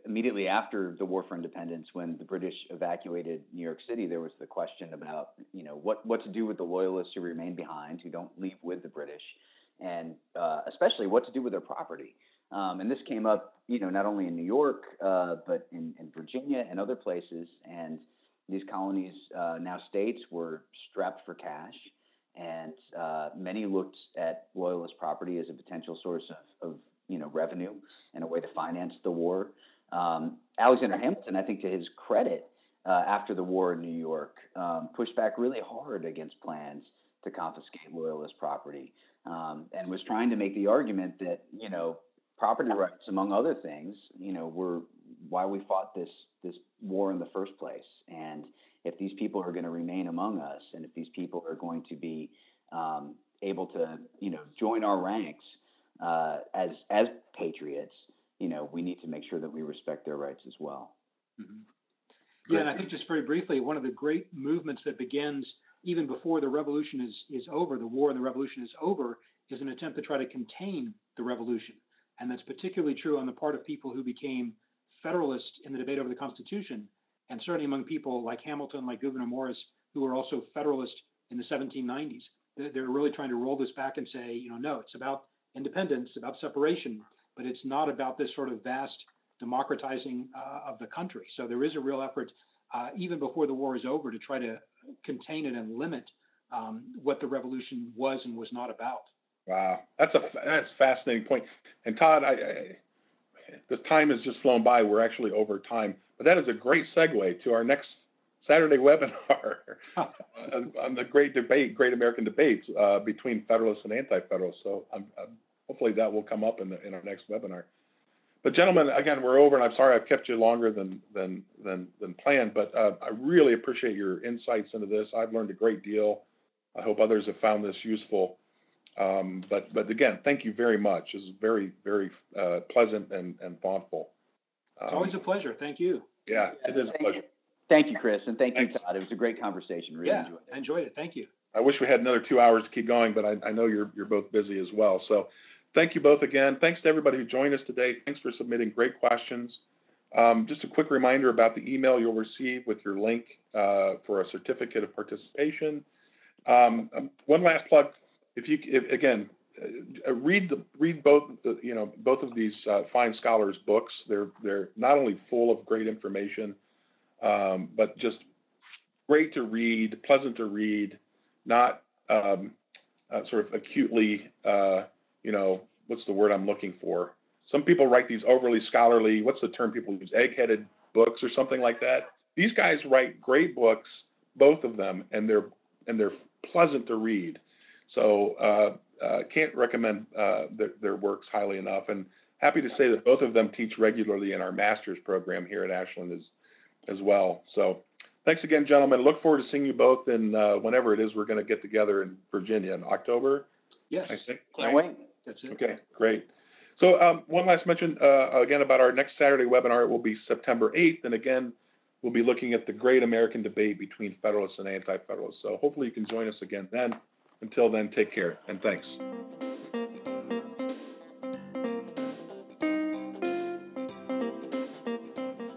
C: immediately after the War for Independence, when the British evacuated New York City. There was the question about, you know, what what to do with the loyalists who remain behind, who don't leave with the British, and uh, especially what to do with their property. Um, and this came up, you know, not only in New York, uh, but in, in, Virginia and other places. And these colonies, uh, now states, were strapped for cash and uh, many looked at loyalist property as a potential source of, of, you know revenue and a way to finance the war. Um, Alexander Hamilton, I think, to his credit, uh, after the war in New York, um, pushed back really hard against plans to confiscate loyalist property, um, and was trying to make the argument that you know property rights, among other things, you know, were why we fought this this war in the first place, and if these people are going to remain among us and if these people are going to be um, able to, you know, join our ranks uh, as as patriots, you know, we need to make sure that we respect their rights as well.
D: Mm-hmm. Yeah, and I think just very briefly, one of the great movements that begins even before the revolution is is over, the war and the revolution is over, is an attempt to try to contain the revolution, and that's particularly true on the part of people who became Federalists in the debate over the Constitution and certainly among people like Hamilton, like Gouverneur Morris, who were also Federalists in the 1790s. They're really trying to roll this back and say, you know, no, it's about independence, about separation, but it's not about this sort of vast democratizing uh, of the country. So there is a real effort, uh, even before the war is over, to try to contain it and limit um, what the revolution was and was not about.
B: Wow, that's a that's a fascinating point. And Todd, I, I the time has just flown by. We're actually over time. But that is a great segue to our next Saturday webinar on, the great debate, Great American Debates uh, between Federalists and Anti-Federalists. So I'm, I'm, hopefully that will come up in, the, in our next webinar. But gentlemen, again, we're over, and I'm sorry I've kept you longer than than than, than planned. But uh, I really appreciate your insights into this. I've learned a great deal. I hope others have found this useful. Um, but but again, thank you very much. This is very very uh, pleasant and, and thoughtful.
D: It's um, always a pleasure. Thank you.
B: Yeah, it is a pleasure.
C: Thank you, Chris, and thank Thanks. you, Todd. It was a great conversation. Really
D: yeah,
C: enjoyed it.
D: I enjoyed it. Thank you.
B: I wish we had another two hours to keep going, but I, I know you're you're both busy as well. So, thank you both again. Thanks to everybody who joined us today. Thanks for submitting great questions. Um, just a quick reminder about the email you'll receive with your link uh, for a certificate of participation. Um, um one last plug. If you, if, again, uh, read the, read both you know both of these uh, fine scholars' books. They're they're not only full of great information, um, but just great to read, pleasant to read, not um, uh, sort of acutely uh, you know what's the word I'm looking for. Some people write these overly scholarly. What's the term people use? Egg-headed books or something like that. These guys write great books, both of them, and they're and they're pleasant to read. So uh, uh, can't recommend uh, their, their, works highly enough. And happy to say that both of them teach regularly in our master's program here at Ashland as, as well. So thanks again, gentlemen. Look forward to seeing you both in uh, whenever it is we're going to get together in Virginia in October.
D: Yes.
B: I think.
C: Can't right? wait.
D: That's it.
B: Okay, great. So um, one last mention uh, again about our next Saturday webinar. It will be September 8th, and again, we'll be looking at the great American debate between Federalists and Anti-Federalists. So hopefully you can join us again then. Until then, take care and thanks.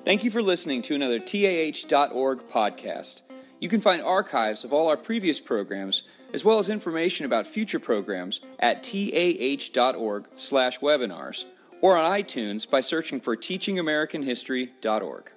A: Thank you for listening to another TAH.org podcast. You can find archives of all our previous programs as well as information about future programs at tah.org/webinars or on iTunes by searching for teachingamericanhistory.org.